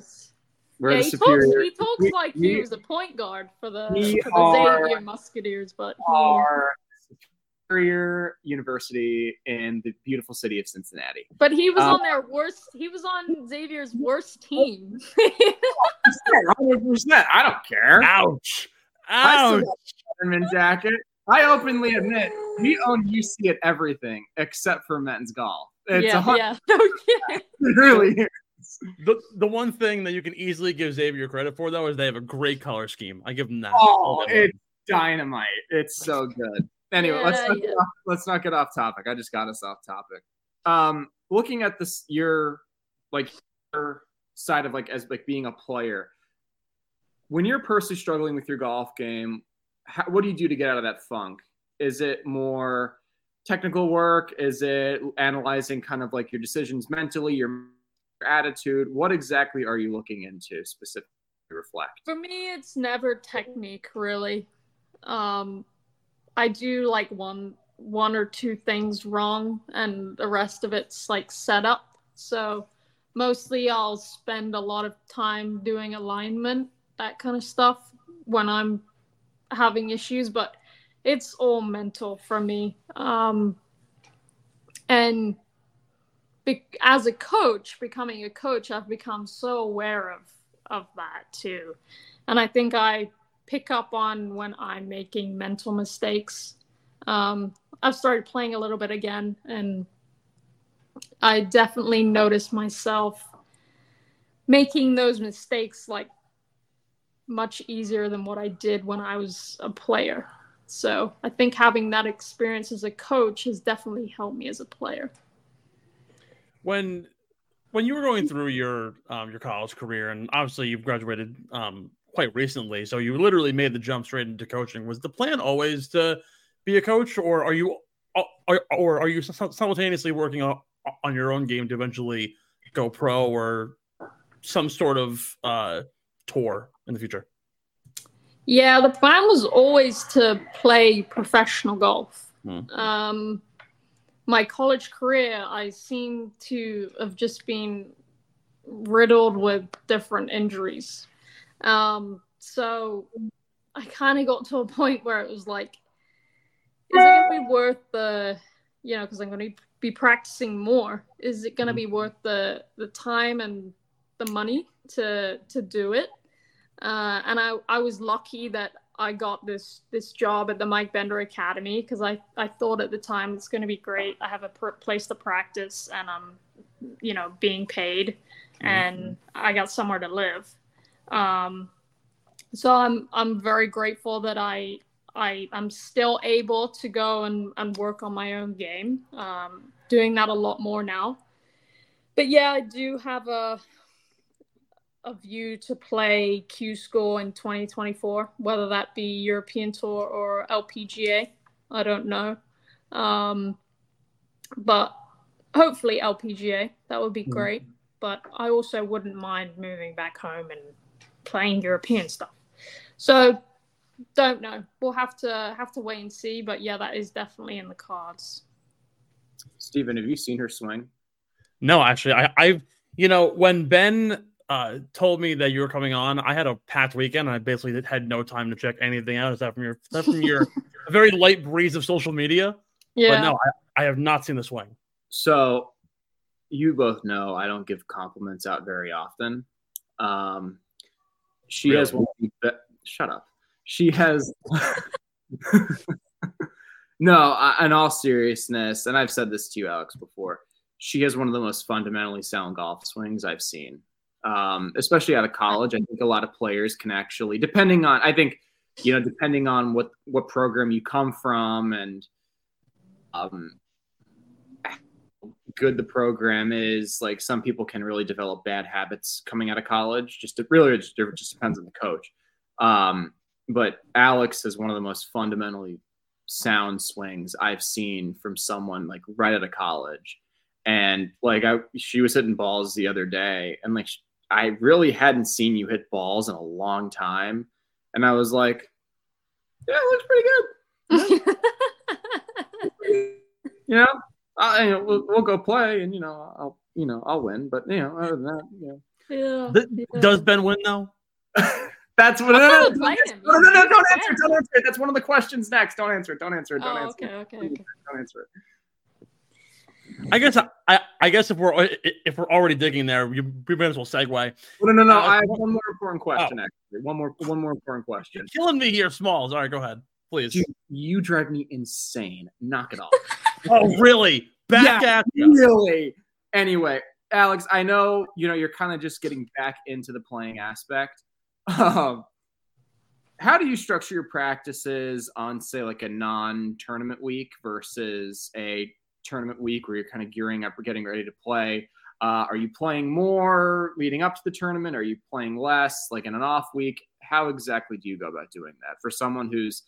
Speaker 3: he talks, he talks we, like we, he was a point guard for the, for the Xavier Musketeers, but he,
Speaker 2: are Xavier University in the beautiful city of Cincinnati.
Speaker 3: But he was um, on their worst. He was on Xavier's *laughs* worst team.
Speaker 2: Hundred percent. I don't care.
Speaker 1: Ouch! Ouch!
Speaker 2: I jacket. I openly admit we own UC at everything except for men's golf. It's
Speaker 3: yeah, a, yeah. *laughs* Okay. *laughs*
Speaker 2: It really is.
Speaker 1: The the one thing that you can easily give Xavier credit for though is they have a great color scheme. I give them that.
Speaker 2: Oh, it's dynamite! It's so good. Anyway, yeah, let's not yeah. off, let's not get off topic. I just got us off topic. Um, looking at this, your like your side of like as like being a player, when you're personally struggling with your golf game, how, what do you do to get out of that funk? Is it more technical work? Is it analyzing kind of like your decisions mentally, your attitude? What exactly are you looking into specifically? Reflect.
Speaker 3: For me, it's never technique really. Um, I do like one one or two things wrong and the rest of it's like set up. So mostly I'll spend a lot of time doing alignment, that kind of stuff when I'm having issues, but it's all mental for me. Um, and be- as a coach, becoming a coach, I've become so aware of of that too. And I think I pick up on when I'm making mental mistakes. Um, I've started playing a little bit again, and I definitely notice myself making those mistakes like much easier than what I did when I was a player. So I think having that experience as a coach has definitely helped me as a player.
Speaker 1: When when you were going through your um, your college career, and obviously you've graduated um, quite recently, so you literally made the jump straight into coaching. Was the plan always to be a coach, or are you, or, or are you simultaneously working on, on your own game to eventually go pro or some sort of uh, tour in the future?
Speaker 3: Yeah, the plan was always to play professional golf. Hmm. Um, my college career, I seem to have just been riddled with different injuries. Um, so I kind of got to a point where it was like, is it going to be worth the, you know, because I'm going to be practicing more. Is it going to be worth the the time and the money to to do it? Uh, and I, I was lucky that I got this this job at the Mike Bender Academy because I, I thought at the time it's going to be great. I have a pr- place to practice and I'm, you know, being paid, mm-hmm. and I got somewhere to live. Um, so I'm I'm very grateful that I I I'm still able to go and, and work on my own game. Um, doing that a lot more now. But yeah, I do have a a view to play Q School in 2024, whether that be European Tour or LPGA. I don't know. Um, but hopefully LPGA. That would be mm. great. Mm-hmm. But I also wouldn't mind moving back home and playing European stuff. So don't know. We'll have to have to wait and see. But yeah, that is definitely in the cards.
Speaker 2: Stephen, have you seen her swing?
Speaker 1: No, actually, I, I've you know when Ben uh, told me that you were coming on, I had a packed weekend. I basically had no time to check anything out except from your from your *laughs* very light breeze of social media. Yeah. But no, I, I have not seen the swing.
Speaker 2: So you both know I don't give compliments out very often. Um, she really? has one. Be- shut up. She has. *laughs* no, I, in all seriousness, and I've said this to you, Alex, before. She has one of the most fundamentally sound golf swings I've seen um, especially out of college. I think a lot of players can actually, depending on, I think, you know, depending on what what program you come from and um, good the program is, like some people can really develop bad habits coming out of college. Just it really just, it just depends on the coach. Um, but Alex is one of the most fundamentally sound swings I've seen from someone like right out of college. And like I, she was hitting balls the other day, and like I really hadn't seen you hit balls in a long time. And I was like, yeah, it looks pretty good. *laughs* you know, I, you know we'll, we'll, go play and, you know, I'll, you know, I'll win. But, you know, other than that, you know.
Speaker 1: Yeah, yeah. Does Ben win though? *laughs*
Speaker 2: That's what. No, no, no, no, no, no, don't answer. Don't answer it. That's one of the questions next. Don't answer it. Don't answer it. Don't oh, answer
Speaker 3: okay, it. Okay, okay.
Speaker 2: Don't answer it.
Speaker 1: I guess I, I guess if we're if we're already digging there, we, we might as well segue.
Speaker 2: No, no, no. Uh, I have one more important question. Oh. Actually, one more one more important question.
Speaker 1: You're killing me here, Smalls. All right, go ahead, please.
Speaker 2: Dude, you drive me insane. Knock it off. *laughs*
Speaker 1: oh, really? Back yeah, at
Speaker 2: you. Really? Anyway, Alex, I know you know you're kind of just getting back into the playing aspect. Um, how do you structure your practices on, say, like a non-tournament week versus a tournament week where you're kind of gearing up or getting ready to play? Uh, are you playing more leading up to the tournament? Are you playing less, like in an off week? How exactly do you go about doing that for someone who's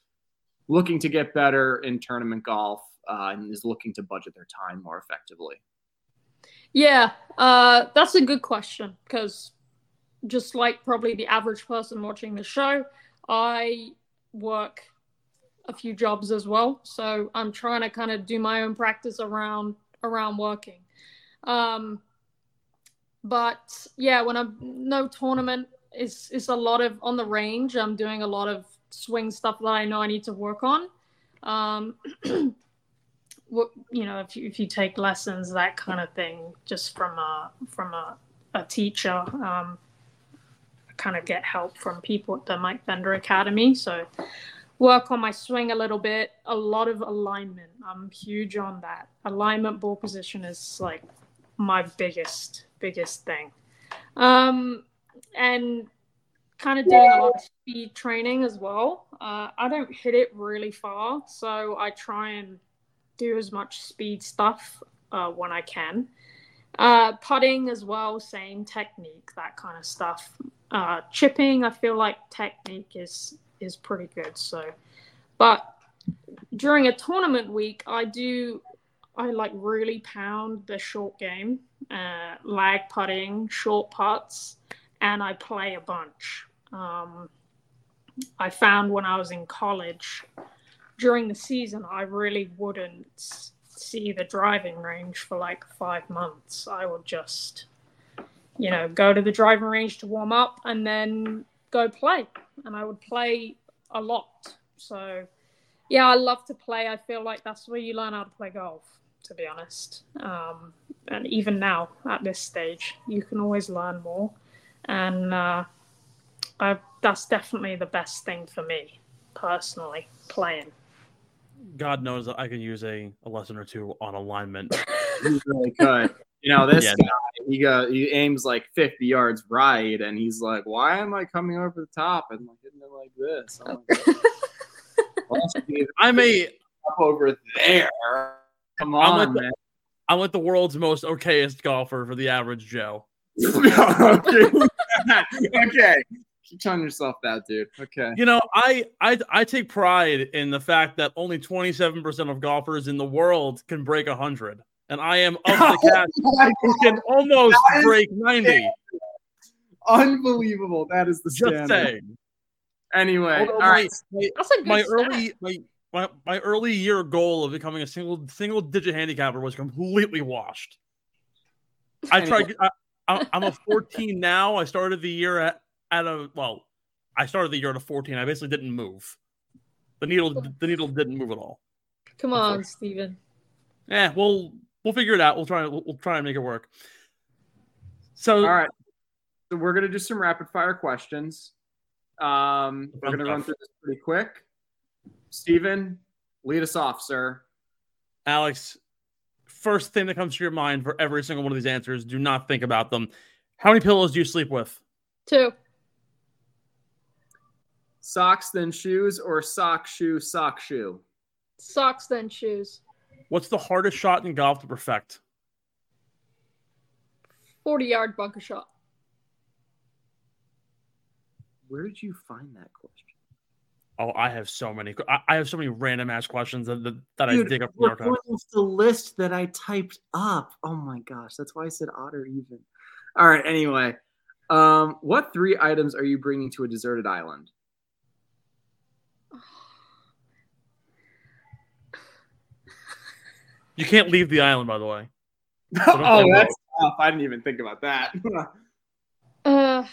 Speaker 2: looking to get better in tournament golf uh, and is looking to budget their time more effectively?
Speaker 3: Yeah, uh, that's a good question because just like probably the average person watching the show, I work a few jobs as well. So I'm trying to kind of do my own practice around around working. Um, but yeah, when I'm no tournament, it's it's a lot of on the range. I'm doing a lot of swing stuff that I know I need to work on. Um, *clears throat* what you know, if you if you take lessons, that kind of thing, just from a from a, a teacher. Um, kind of get help from people at the Mike Bender Academy. So work on my swing a little bit. A lot of alignment. I'm huge on that. Alignment ball position is like my biggest, biggest thing. Um, and kind of doing a lot of speed training as well. Uh, I don't hit it really far, so I try and do as much speed stuff uh, when I can. Uh, putting as well, same technique, that kind of stuff. Uh, chipping, I feel like technique is is pretty good. So, but during a tournament week, I do I like really pound the short game, uh, lag putting, short putts, and I play a bunch. Um, I found when I was in college during the season, I really wouldn't see the driving range for like five months. I would just, you know, go to the driving range to warm up and then go play. And I would play a lot. So, yeah, I love to play. I feel like that's where you learn how to play golf, to be honest. Um, and even now, at this stage, you can always learn more. And uh, I, that's definitely the best thing for me, personally, playing.
Speaker 1: God knows that I could use a, a lesson or two on alignment.
Speaker 2: You *laughs* really could. You know, this
Speaker 1: Yeah.
Speaker 2: guy, he go he aims like 50 yards right, and he's like, Why am I coming over the top and like hitting it like this? I'm like, *laughs* well,
Speaker 1: I'm a
Speaker 2: up over there. Come
Speaker 1: I'm
Speaker 2: on,
Speaker 1: with the-
Speaker 2: man.
Speaker 1: I'm like the world's most okayest golfer for the average Joe. *laughs*
Speaker 2: okay. okay. Keep telling yourself that, dude. Okay.
Speaker 1: You know, I I I take pride in the fact that only 27% of golfers in the world can break 100. And I am of the *laughs* cast *laughs* who can almost
Speaker 2: That is-
Speaker 1: break 90.
Speaker 2: Unbelievable. That is the
Speaker 1: Just
Speaker 2: standard.
Speaker 1: saying.
Speaker 2: Anyway,
Speaker 1: Although
Speaker 2: all
Speaker 1: my,
Speaker 2: right.
Speaker 1: my,
Speaker 3: That's a good
Speaker 1: my
Speaker 3: stat.
Speaker 1: early my, my my early year goal of becoming a single single digit handicapper was completely washed. I tried. I, I- I'm a 14 *laughs* now. I started the year at, at a well. I started the year at a 14. I basically didn't move. The needle the needle didn't move at all.
Speaker 3: Come on, Steven.
Speaker 1: Yeah, we'll we'll figure it out. We'll try we'll, we'll try and make it work. So
Speaker 2: All right. So we're gonna do some rapid fire questions. Um, we're gonna run through this pretty quick. Steven, lead us off, sir.
Speaker 1: Alex, first thing that comes to your mind for every single one of these answers, do not think about them. How many pillows do you sleep with?
Speaker 3: Two.
Speaker 2: Socks then shoes or sock shoe sock shoe?
Speaker 3: Socks then shoes.
Speaker 1: What's the hardest shot in golf to perfect?
Speaker 3: 40 yard bunker shot.
Speaker 2: Where did you find that question?
Speaker 1: Oh, I have so many. I, I have so many random ass questions that, that, that I dig up from
Speaker 2: we're
Speaker 1: the archives.
Speaker 2: going off the list that I typed up. Oh my gosh, that's why I said odd or even. All right. Anyway, um, what three items are you bringing to a deserted island? *sighs*
Speaker 1: You can't leave the island, by the way. *laughs*
Speaker 2: oh, that's tough. I didn't even think about that. *laughs*
Speaker 3: Uh,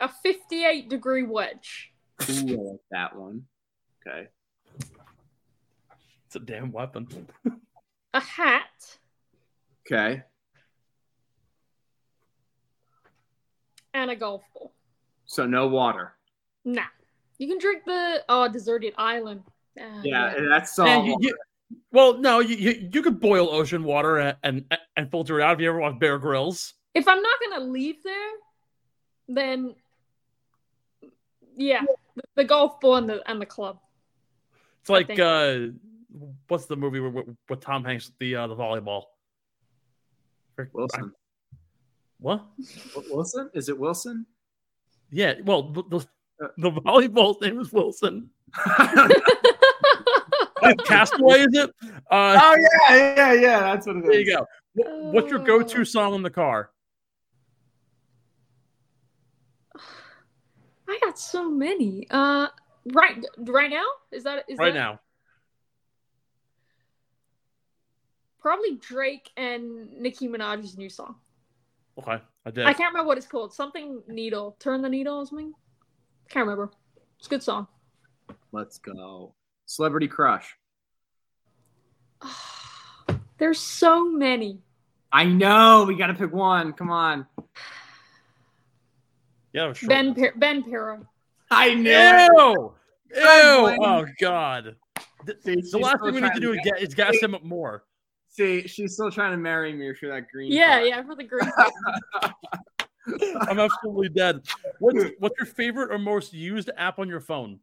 Speaker 3: a 58 degree wedge.
Speaker 2: Ooh, I like that one. Okay.
Speaker 1: It's a damn weapon.
Speaker 3: A hat.
Speaker 2: Okay.
Speaker 3: And a golf ball.
Speaker 2: So no water.
Speaker 3: Nah. You can drink the oh deserted island. Uh,
Speaker 2: Yeah, that's
Speaker 1: Yeah,
Speaker 2: all.
Speaker 1: you- you- well, no, you, you you could boil ocean water and, and and filter it out. If you ever watch Bear Grylls,
Speaker 3: If I'm not gonna leave there, then yeah, the, the golf ball and the and the club.
Speaker 1: it's like uh, what's the movie with, with Tom Hanks the uh, the volleyball?
Speaker 2: Wilson.
Speaker 1: What?
Speaker 2: Wilson? Is it Wilson?
Speaker 1: Yeah, well, the, the, the volleyball's name is Wilson. *laughs* Castaway, is it? Uh,
Speaker 2: oh yeah, yeah, yeah. That's what it is.
Speaker 1: there you go. What's your go-to
Speaker 3: Oh.
Speaker 1: song in the car?
Speaker 3: I got so many. Uh, right, right now is that is
Speaker 1: right
Speaker 3: that
Speaker 1: now?
Speaker 3: probably Drake and Nicki Minaj's new song.
Speaker 1: Okay, I did.
Speaker 3: I can't remember what it's called. Something needle. Turn the needle or something. Can't remember. It's a good song.
Speaker 2: Let's go. Celebrity crush. *sighs*
Speaker 3: There's so many.
Speaker 2: I know. We got to pick one. Come on.
Speaker 1: Yeah, it was short.
Speaker 3: Ben Pir- Ben Pirro.
Speaker 2: I knew.
Speaker 1: Ew!
Speaker 2: it.
Speaker 1: Ew! Oh God! The,
Speaker 2: See,
Speaker 1: the last
Speaker 2: still
Speaker 1: thing we need to do is, get, is gas him up more.
Speaker 2: See, she's still trying to marry me for that green.
Speaker 3: Yeah,
Speaker 2: card.
Speaker 3: yeah, for the green. *laughs*
Speaker 1: I'm absolutely dead. What's *laughs* what's your favorite or most used app on your phone?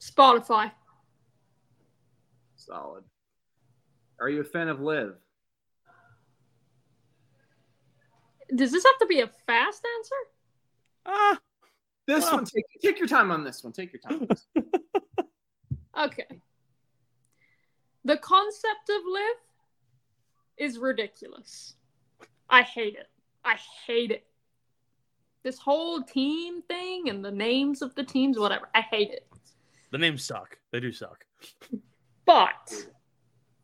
Speaker 3: Spotify.
Speaker 2: Solid. Are you a fan of LIV?
Speaker 3: Does this have to be a fast answer?
Speaker 1: Ah,
Speaker 2: This
Speaker 1: Wow.
Speaker 2: one, take, take your time on this one. Take your time. on this one.
Speaker 3: Okay. The concept of LIV is ridiculous. I hate it. I hate it. This whole team thing and the names of the teams, whatever. I hate it.
Speaker 1: the names suck. They do suck.
Speaker 3: But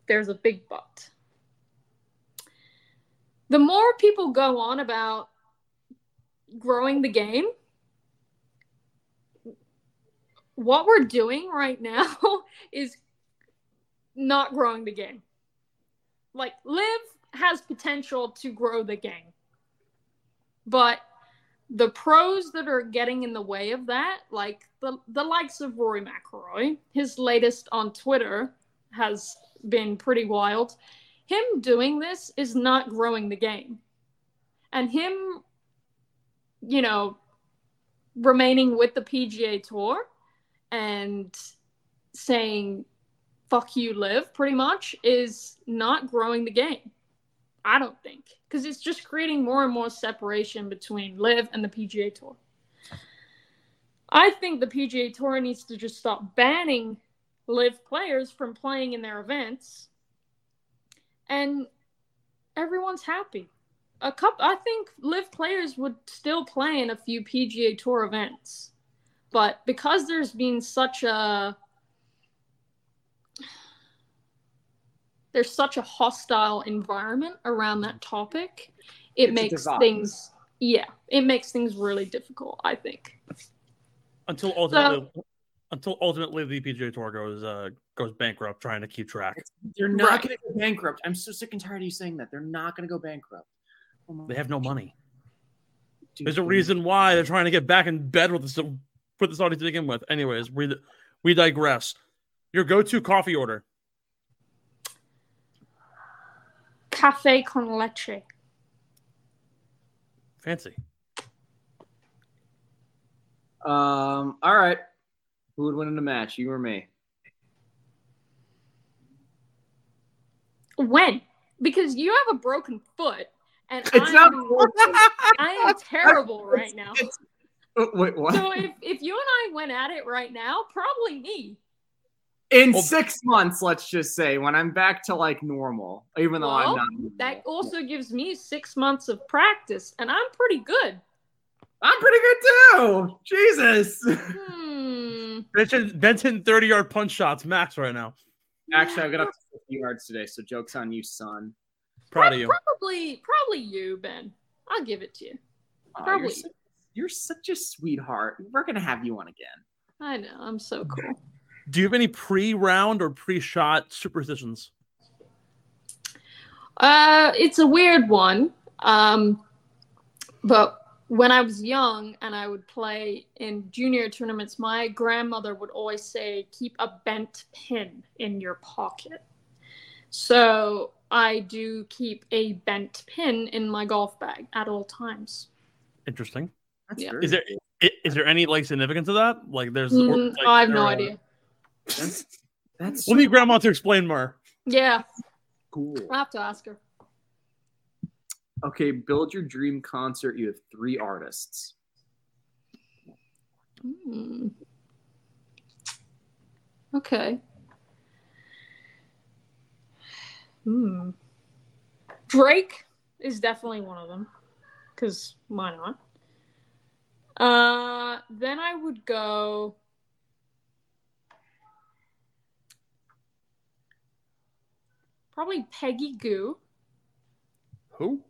Speaker 3: there's a big but. The more people go on about growing the game, what we're doing right now *laughs* is not growing the game. Like, LIV has potential to grow the game. But the pros that are getting in the way of that, like the, the likes of Rory McIlroy, his latest on Twitter has been pretty wild. Him doing this is not growing the game. And him, you know, remaining with the PGA Tour and saying, fuck you, LIV, pretty much, is not growing the game. I don't think. Because it's just creating more and more separation between LIV and the PGA Tour. I think the PGA Tour needs to just stop banning LIV players from playing in their events and everyone's happy a couple i think LIV players would still play in a few pga tour events but because there's been such a there's such a hostile environment around that topic it
Speaker 2: It's
Speaker 3: makes things yeah it makes things really difficult i think
Speaker 1: Until ultimately, until ultimately the PGA Tour goes uh, goes bankrupt trying to keep track.
Speaker 2: They're not
Speaker 3: Right.
Speaker 2: going to go bankrupt. I'm so sick and tired of you saying that. They're not going to go bankrupt. Oh
Speaker 1: They have no money.
Speaker 2: dude,
Speaker 1: There's a reason why they're trying to get back in bed with this with this audience to begin with. Anyways, we we digress. Your go-to coffee order.
Speaker 3: Cafe con leche
Speaker 1: Fancy.
Speaker 2: Um. All right. Who would win in a match? You or me?
Speaker 3: When? Because you have a broken foot, and
Speaker 2: It's
Speaker 3: I
Speaker 2: not.
Speaker 3: am, I am *laughs* terrible right now.
Speaker 2: It's- wait, what?
Speaker 3: So if, if you and I went at it right now, probably me.
Speaker 2: In
Speaker 1: Well-
Speaker 2: six months, let's just say, when I'm back to like normal, even though
Speaker 3: Well,
Speaker 2: I'm not. normal.
Speaker 3: That also gives me six months of practice, and I'm pretty good.
Speaker 2: I'm pretty good too. Jesus.
Speaker 3: Hmm. *laughs*
Speaker 1: Ben's Ben's 30 yard punch shots max right now.
Speaker 2: Actually, I got up to 50 yards today, so joke's on you, son.
Speaker 1: Proud of you.
Speaker 3: Probably, probably you, Ben. I'll give it to you.
Speaker 2: Aw,
Speaker 3: Probably.
Speaker 2: You're, such, you're such a sweetheart. We're gonna have you on again.
Speaker 3: I know. I'm so cool.
Speaker 1: Do you have any pre-round or pre-shot superstitions?
Speaker 3: Uh, it's a weird one. Um, but when I was young and I would play in junior tournaments, my grandmother would always say, "Keep a bent pin in your pocket." So I do keep a bent pin in my golf bag at all times.
Speaker 1: Interesting.
Speaker 2: That's
Speaker 3: Yeah.
Speaker 1: Is there i- is there any like significance to that? Like there's
Speaker 3: Mm,
Speaker 1: like,
Speaker 3: I have no
Speaker 1: are-
Speaker 3: idea.
Speaker 2: That's, that's
Speaker 1: We'll need grandma to explain more.
Speaker 3: Yeah,
Speaker 2: cool.
Speaker 3: I'll have to ask her.
Speaker 2: Okay, build your dream concert. You have three artists.
Speaker 3: Hmm. Okay. Hmm. Drake is definitely one of them. Because why not? Uh, then I would go. Probably Peggy Gou.
Speaker 1: Who?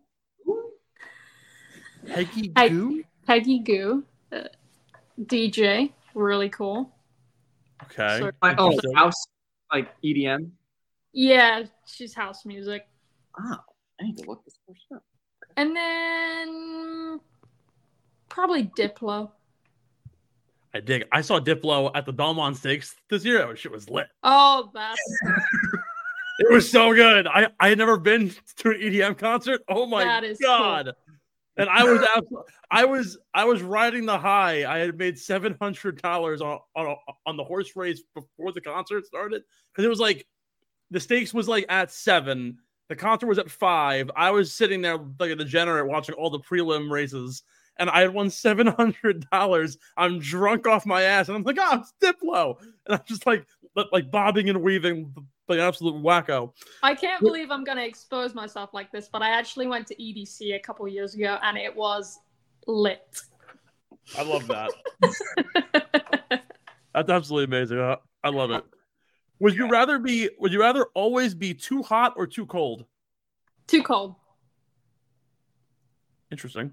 Speaker 1: Peggy
Speaker 3: I-
Speaker 1: Gou?
Speaker 3: Peggy Gou. Uh, DJ. Really cool.
Speaker 1: Okay.
Speaker 3: So-
Speaker 2: Like, oh, house, like EDM.
Speaker 3: Yeah, she's house music.
Speaker 2: Oh, I need to look this person up.
Speaker 3: And then probably Diplo.
Speaker 1: I dig. I saw Diplo at the Belmont Stakes this year. That shit was lit.
Speaker 3: Oh, that's *laughs*
Speaker 1: it was so good. I I had never been to an EDM concert. Oh my god! And I was absolutely, I was I was riding the high. I had made seven hundred dollars on on on the horse race before the concert started because it was like the stakes was like at seven. The concert was at five. I was sitting there like a degenerate watching all the prelim races, and I had won seven hundred dollars. I'm drunk off my ass, and I'm like, oh, it's Diplo, and I'm just like like bobbing and weaving like an absolute wacko.
Speaker 3: I can't believe I'm gonna expose myself like this, but I actually went to EDC a couple years ago and it was lit.
Speaker 1: I love that. *laughs* That's absolutely amazing. I, I love it. *laughs* Would you rather be? Would you rather always be too hot or too cold?
Speaker 3: Too cold.
Speaker 1: Interesting.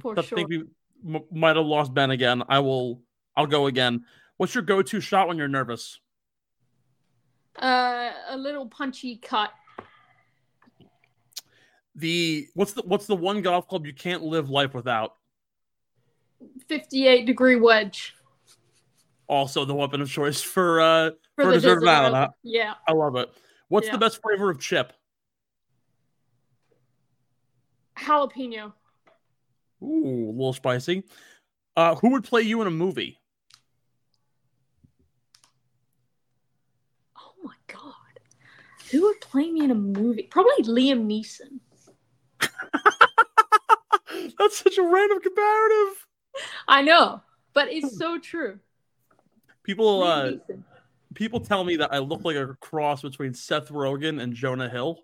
Speaker 3: For
Speaker 1: I
Speaker 3: sure.
Speaker 1: think we m- might have lost Ben again. I will. I'll go again. What's your go-to shot when you're nervous?
Speaker 3: Uh, a little punchy cut.
Speaker 1: The what's the what's the one golf club you can't live life without?
Speaker 3: 58 degree wedge
Speaker 1: Also, the weapon of choice for uh
Speaker 3: for,
Speaker 1: For
Speaker 3: the
Speaker 1: Desert
Speaker 3: desert
Speaker 1: Island,
Speaker 3: Island.
Speaker 1: huh?
Speaker 3: Yeah.
Speaker 1: I love it. What's
Speaker 3: Yeah.
Speaker 1: the best flavor of chip?
Speaker 3: Jalapeno.
Speaker 1: Ooh, a little spicy. Uh, who would play you in a movie?
Speaker 3: Oh my god. Who would play me in a movie? Probably Liam Neeson. *laughs*
Speaker 1: That's such a random comparative.
Speaker 3: I know, but it's so true.
Speaker 1: People, uh, people tell me that I look like a cross between Seth Rogen and Jonah Hill.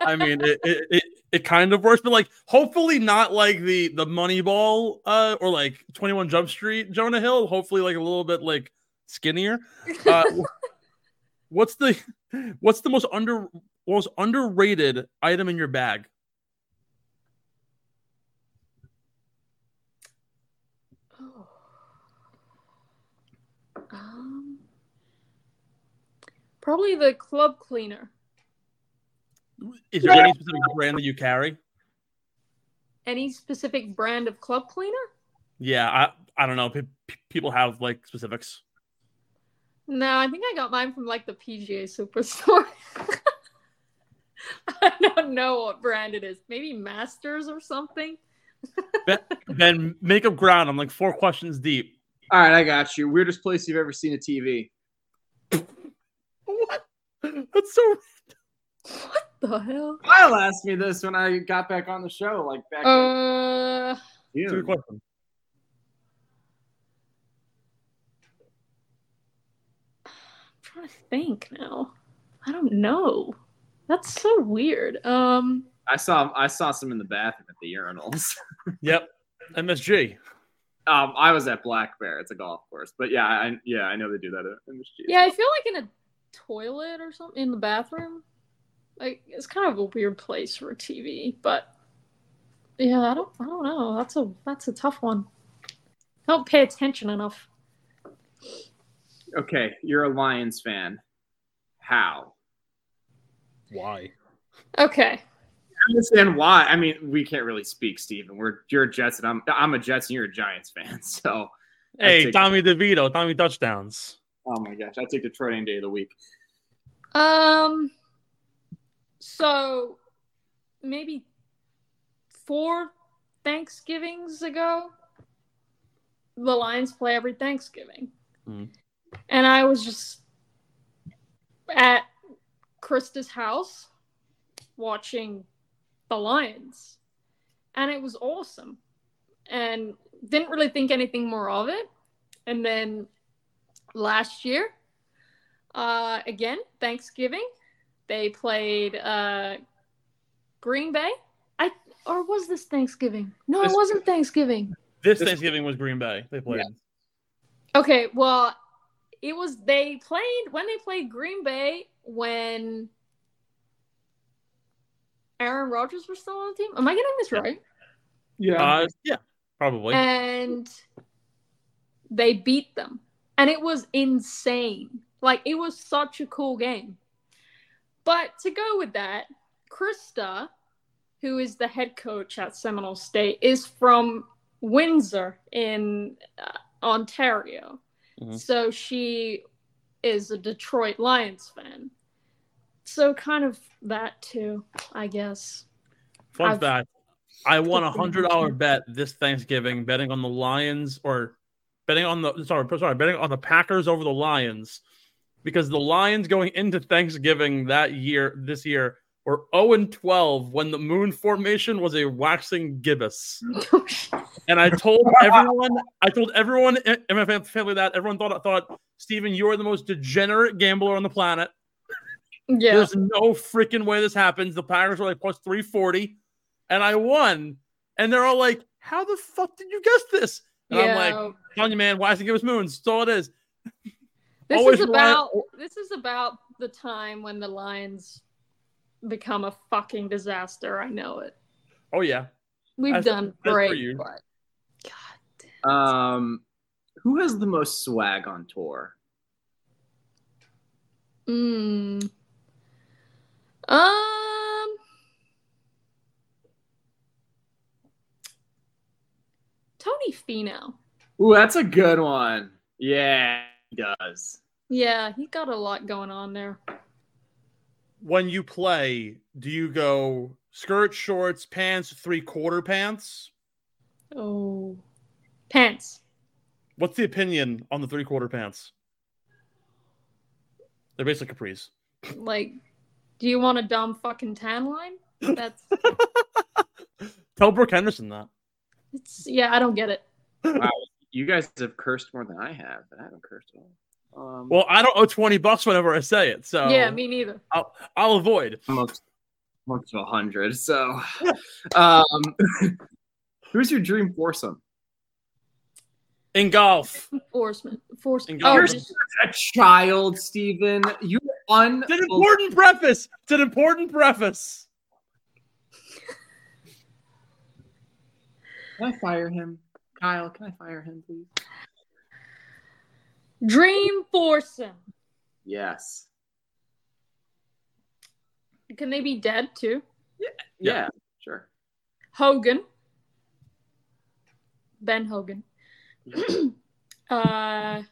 Speaker 1: I mean, it, it, it, it kind of works, but like, hopefully not like the the Moneyball uh, or like Twenty One Jump Street Jonah Hill. Hopefully, like a little bit like skinnier. Uh, *laughs* what's the *laughs* what's the most under most underrated item in your bag?
Speaker 3: Oh. Um, probably the club cleaner.
Speaker 1: Is there any specific brand that you carry?
Speaker 3: Any specific brand of club cleaner?
Speaker 1: Yeah, I I don't know. Pe- people have like specifics.
Speaker 3: No, I think I got mine from like the PGA Superstore. *laughs* I don't know what brand it is. Maybe Masters or something.
Speaker 1: Ben, ben make up ground. I'm like four questions deep.
Speaker 2: All right, I got you. Weirdest place you've ever seen a TV?
Speaker 1: What? That's so.
Speaker 3: What the hell?
Speaker 2: Kyle asked me this when I got back on the show, like back
Speaker 3: Uh,
Speaker 2: in
Speaker 1: That's a good
Speaker 2: June.
Speaker 1: question.
Speaker 3: I'm trying to think now. I don't know. That's so weird. Um,
Speaker 2: I saw I saw some in the bathroom at the urinals. *laughs*
Speaker 1: Yep. MSG.
Speaker 2: um, I was at Black Bear. It's a golf course, but yeah, I yeah I know they do that at MSG.
Speaker 3: yeah, I feel like in a toilet or something in the bathroom. Like it's kind of a weird place for a TV, but yeah, I don't, I don't know. That's a that's a tough one. I don't pay attention enough.
Speaker 2: Okay, you're a Lions fan. How?
Speaker 1: Why?
Speaker 3: Okay,
Speaker 2: I understand why. I mean, we can't really speak, Steven. We're you're a Jets, and I'm I'm a Jets, and you're a Giants fan. *laughs* So,
Speaker 1: Hey,
Speaker 2: take-
Speaker 1: Tommy DeVito, Tommy touchdowns.
Speaker 2: oh my gosh, I take Detroit any day of the week.
Speaker 3: Um, so maybe four Thanksgivings ago, the Lions play every Thanksgiving,
Speaker 1: Mhm.
Speaker 3: And I was just at Krista's house watching the Lions, and it was awesome, and didn't really think anything more of it, and then last year uh, again, Thanksgiving, they played uh, Green Bay. I or was this Thanksgiving? No,
Speaker 2: This-
Speaker 3: it wasn't Thanksgiving.
Speaker 1: This
Speaker 2: This-
Speaker 1: Thanksgiving was Green Bay. They played.
Speaker 3: Okay, well, it was they played when they played Green Bay when Aaron Rodgers was still on the team. Am I getting this
Speaker 1: Yeah.
Speaker 3: right?
Speaker 2: Yeah,
Speaker 1: Uh, yeah, probably.
Speaker 3: and they beat them and it was insane like it was such a cool game but to go with that krista who is the head coach at seminole state is from windsor in uh, ontario
Speaker 1: Mhm.
Speaker 3: So she is a Detroit Lions fan. So kind of that too, I guess.
Speaker 1: Fun
Speaker 3: I've-
Speaker 1: fact: I won a hundred dollar bet this Thanksgiving betting on the Lions or betting on the sorry sorry betting on the Packers over the Lions because the Lions going into Thanksgiving that year this year were 0 and 12 when the moon formation was a waxing gibbous. *laughs* And I told everyone, I told everyone in my family that everyone thought I thought Steven, you are the most degenerate gambler on the planet.
Speaker 3: yeah.
Speaker 1: There's no freaking way this happens. The Packers were like plus 340, and I won. And they're all like, How the fuck did you guess this? And I'm like,
Speaker 3: Yeah.
Speaker 1: telling you, man, why does it give us moons? That's all it is.
Speaker 3: This
Speaker 1: always
Speaker 3: is about this is about the time when the Lions become a fucking disaster. I know it.
Speaker 1: Oh, yeah.
Speaker 3: We've
Speaker 1: As-
Speaker 3: done
Speaker 1: as per
Speaker 3: great,
Speaker 1: you.
Speaker 3: but God.
Speaker 2: Um, who has the most swag on tour?
Speaker 3: Mm. Um. Tony Finau.
Speaker 2: Ooh, that's a good one. Yeah, he does.
Speaker 3: Yeah, he got a lot going on there.
Speaker 1: When you play, do you go skirt, shorts, pants, three quarter pants?
Speaker 3: Oh, pants.
Speaker 1: What's the opinion on the three quarter pants? They're basically capris.
Speaker 3: Like, do you want a dumb fucking tan line? That's *laughs*
Speaker 1: Tell Brooke Henderson that.
Speaker 3: it's yeah. I don't get it.
Speaker 2: Wow, you guys have cursed more than I have, but I haven't cursed at all. Um,
Speaker 1: Well, I don't owe 20 bucks whenever I say it. So
Speaker 3: Yeah, me neither.
Speaker 1: I'll, I'll avoid.
Speaker 2: almost almost to a hundred. So, um, *laughs* who's your dream foursome?
Speaker 1: In golf.
Speaker 3: Enforcement. Enforcement. Oh,
Speaker 2: You're
Speaker 3: just,
Speaker 2: a child, Steven. You un.
Speaker 1: It's an important preface. It's an important preface.
Speaker 2: Can I fire him, Kyle? Can I fire him, please?
Speaker 3: Dream foursome.
Speaker 2: Yes.
Speaker 3: Can they be dead too?
Speaker 2: Yeah. Sure.
Speaker 3: Hogan. Ben Hogan. *clears throat* uh,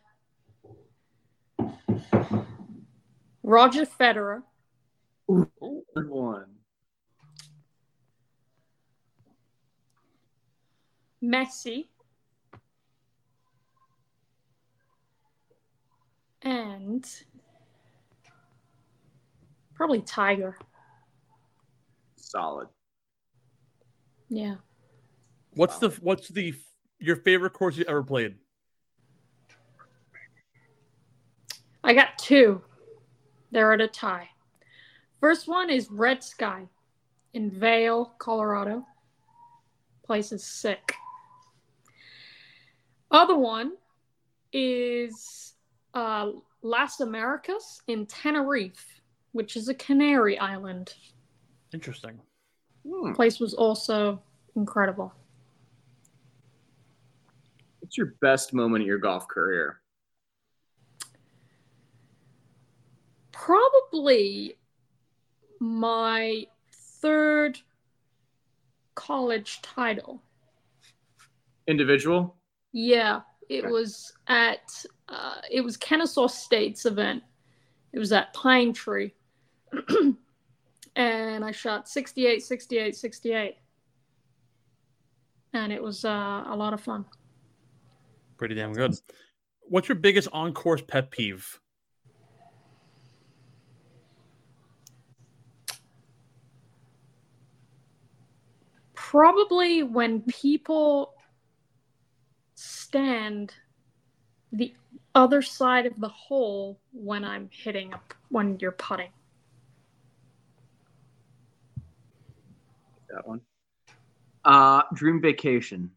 Speaker 3: Roger Federer.
Speaker 2: Good one.
Speaker 3: Messi. And probably Tiger.
Speaker 2: Solid.
Speaker 3: Yeah.
Speaker 1: What's the what's the your favorite course you ever played?
Speaker 3: I got two. They're at a tie. First one is Red Sky in Vail, Colorado. Place is sick. Other one is uh, Las Americas in Tenerife, which is a Canary island.
Speaker 1: Interesting.
Speaker 2: Hmm.
Speaker 3: Place was also incredible.
Speaker 2: What's your best moment of your golf career?
Speaker 3: Probably my third college title.
Speaker 2: Individual.
Speaker 3: Yeah, it
Speaker 2: Okay.
Speaker 3: was at uh, it was Kennesaw State's event. It was at Pine Tree. *clears throat* and I shot 68, 68, 68. And it was uh, a lot of fun.
Speaker 1: Pretty damn good. What's your biggest on course pet peeve?
Speaker 3: Probably when people stand the other side of the hole when I'm hitting up when you're putting.
Speaker 2: That one. Uh, dream vacation.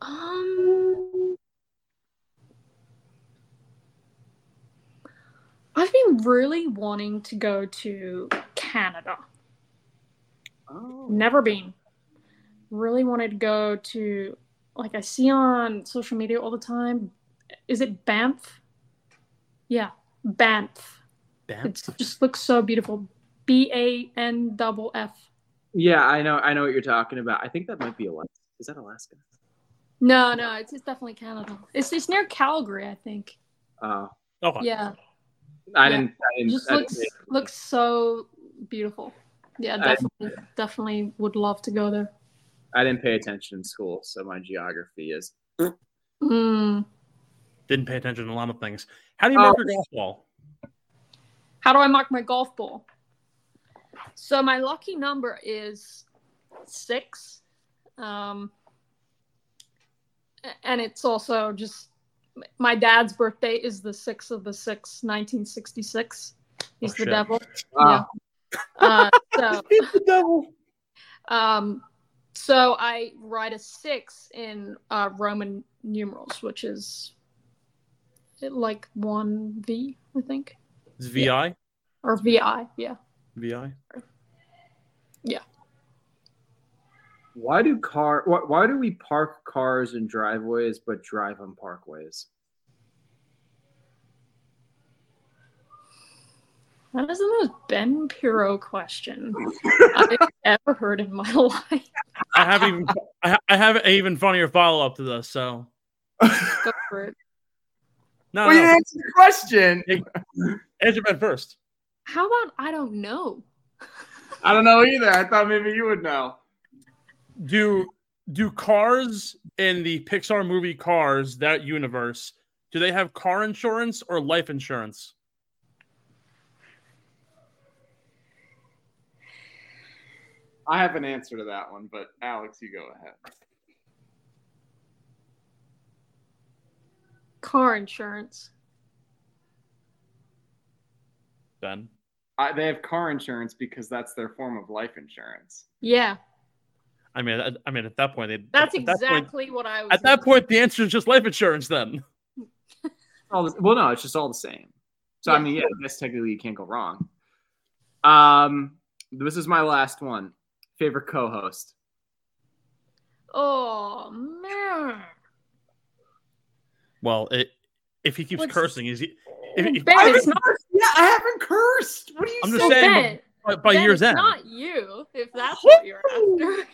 Speaker 3: Um, I've been really wanting to go to Canada.
Speaker 2: Oh.
Speaker 3: Never been. Really wanted to go to, like, I see on social media all the time. Is it Banff? Yeah, Banff.
Speaker 1: Damn.
Speaker 3: It just looks so beautiful. B A N double F.
Speaker 2: Yeah, I know. I know what you're talking about. I think that might be a license Is that Alaska?
Speaker 3: No, no, it's, it's definitely Canada. It's it's near Calgary, I think.
Speaker 2: Oh, oh
Speaker 1: Okay.
Speaker 3: Yeah,
Speaker 2: I
Speaker 3: Yeah.
Speaker 2: didn't. I
Speaker 3: it
Speaker 2: didn't.
Speaker 3: just
Speaker 2: I
Speaker 3: looks
Speaker 2: didn't-
Speaker 3: looks so beautiful. Yeah, definitely, definitely would love to go there.
Speaker 2: I didn't pay attention in school, so my geography is.
Speaker 3: Mm.
Speaker 1: Didn't pay attention to a lot of things. How do you
Speaker 2: Oh.
Speaker 1: mark your golf ball?
Speaker 3: How do I mark my golf ball? So my lucky number is six. Um, and it's also just my dad's birthday is the 6th of the 6th, 1966. He's
Speaker 1: Oh,
Speaker 3: the
Speaker 1: shit.
Speaker 3: devil.
Speaker 2: Wow.
Speaker 3: Uh, so, *laughs*
Speaker 1: He's the devil.
Speaker 3: um, so I write a six in uh, Roman numerals, which is like one V, I think,
Speaker 1: It's VI.
Speaker 3: or VI. Yeah.
Speaker 1: VI. Yeah.
Speaker 2: Why do car? Why, why do we park cars in driveways but drive on parkways?
Speaker 3: That is the most Ben Pirro question *laughs* I've ever heard in my *laughs* life.
Speaker 1: I have even I have an even funnier follow up to this. So
Speaker 3: Go for it.
Speaker 1: no,
Speaker 2: well, you
Speaker 1: no.
Speaker 2: answered the question.
Speaker 1: answer Ben first.
Speaker 3: How about I don't know?
Speaker 2: I don't know either. I thought maybe you would know.
Speaker 1: Do do cars in the Pixar movie Cars that universe? Do they have car insurance or life insurance?
Speaker 2: I have an answer to that one, but Alex, you go ahead.
Speaker 3: Car insurance.
Speaker 1: Ben.
Speaker 2: I, they have car insurance because that's their form of life insurance.
Speaker 3: Yeah,
Speaker 1: I mean, I, I mean, at that point, they,
Speaker 3: that's
Speaker 1: at that point,
Speaker 3: exactly what I was.
Speaker 1: at that point, the answer is just life insurance. Then *laughs*
Speaker 2: All the, well, no, it's just all the same. So I mean, yeah, I guess technically you can't go wrong. Um, this is my last one. Favorite co-host.
Speaker 3: Oh man.
Speaker 1: well, it, if he keeps
Speaker 3: What's-
Speaker 1: cursing, is he? If, if,
Speaker 3: Ben, it's not.
Speaker 2: Yeah, I haven't cursed. What are you
Speaker 1: I'm just saying,
Speaker 3: Ben,
Speaker 1: by, by
Speaker 3: Ben,
Speaker 1: year's
Speaker 3: it's
Speaker 1: end,
Speaker 3: not you. If that's what you're after.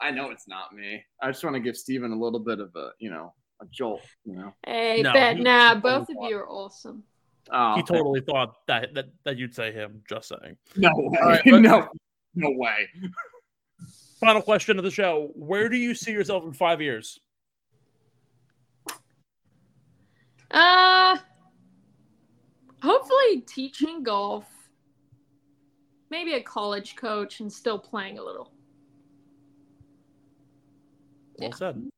Speaker 2: I know it's not me. I just want to give Steven a little bit of a, you know, a jolt. You know.
Speaker 3: Hey,
Speaker 1: No,
Speaker 3: Ben. Nah,
Speaker 1: he
Speaker 3: both of you are awesome.
Speaker 2: Oh,
Speaker 1: he totally thought that, that that you'd say him. Just saying.
Speaker 2: no way.
Speaker 1: All right, *laughs* but-
Speaker 2: no, no way.
Speaker 1: Final question of the show: Where do you see yourself in five years?
Speaker 3: Uh, hopefully teaching golf. Maybe a college coach and still playing a little.
Speaker 1: Well
Speaker 3: Yeah.
Speaker 1: said.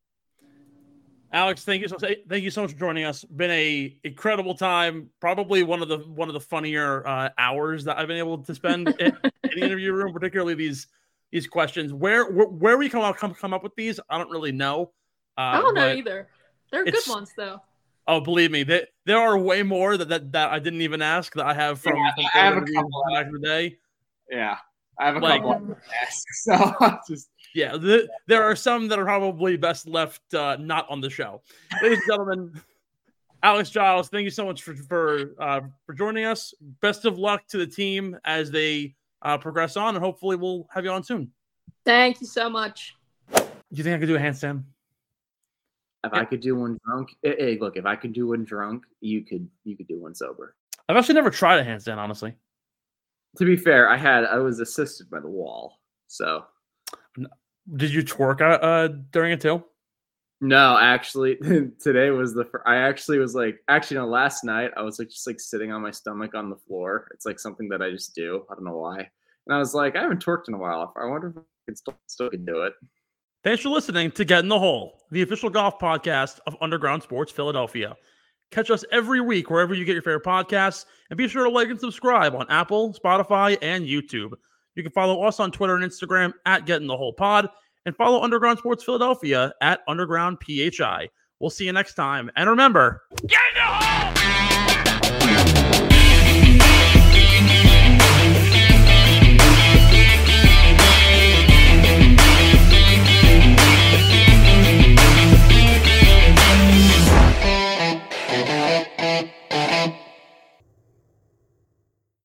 Speaker 1: Alex, thank you so thank you so much for joining us. Been a incredible time. Probably one of the one of the funnier uh, hours that I've been able to spend *laughs* in, in the interview room, particularly these these questions. Where where, where we come up come, come up with these, I don't really know. Uh,
Speaker 3: I don't know either. They're good ones though.
Speaker 1: Oh, believe me, there, there are way more that, that that I didn't even ask that I have from,
Speaker 2: Yeah,
Speaker 1: from
Speaker 2: I have a couple.
Speaker 1: back in the day.
Speaker 2: Yeah, I have a
Speaker 1: Like-
Speaker 2: couple. Of asks, *laughs* so I'll just
Speaker 1: Yeah, the, there are some that are probably best left uh, not on the show. Ladies and gentlemen, *laughs* Alex Giles, thank you so much for for uh, for joining us. Best of luck to the team as they uh, progress on, and hopefully we'll have you on soon.
Speaker 3: Thank you so much.
Speaker 1: Do you think I could do a handstand?
Speaker 2: if I could do one drunk. Hey, hey, look, if I could do one drunk, you could you could do one sober.
Speaker 1: I've actually never tried a handstand, honestly.
Speaker 2: To be fair, I had I was assisted by the wall, so
Speaker 1: Did you twerk uh, uh, during it too?
Speaker 2: No, actually, *laughs* today was the. Fir- I actually was like, actually, no. Last night, I was like, just like sitting on my stomach on the floor. It's like something that I just do. I don't know why. And I was like, I haven't twerked in a while. I wonder if I can still still can do it.
Speaker 1: Thanks for listening to Get in the Hole, the official golf podcast of Underground Sports Philadelphia. Catch us every week wherever you get your favorite podcasts, and be sure to like and subscribe on Apple, Spotify, and YouTube. You can follow us on Twitter and Instagram at Get in the Hole Pod, and follow Underground Sports Philadelphia at Underground PHI. We'll see you next time, and remember, get in the hole.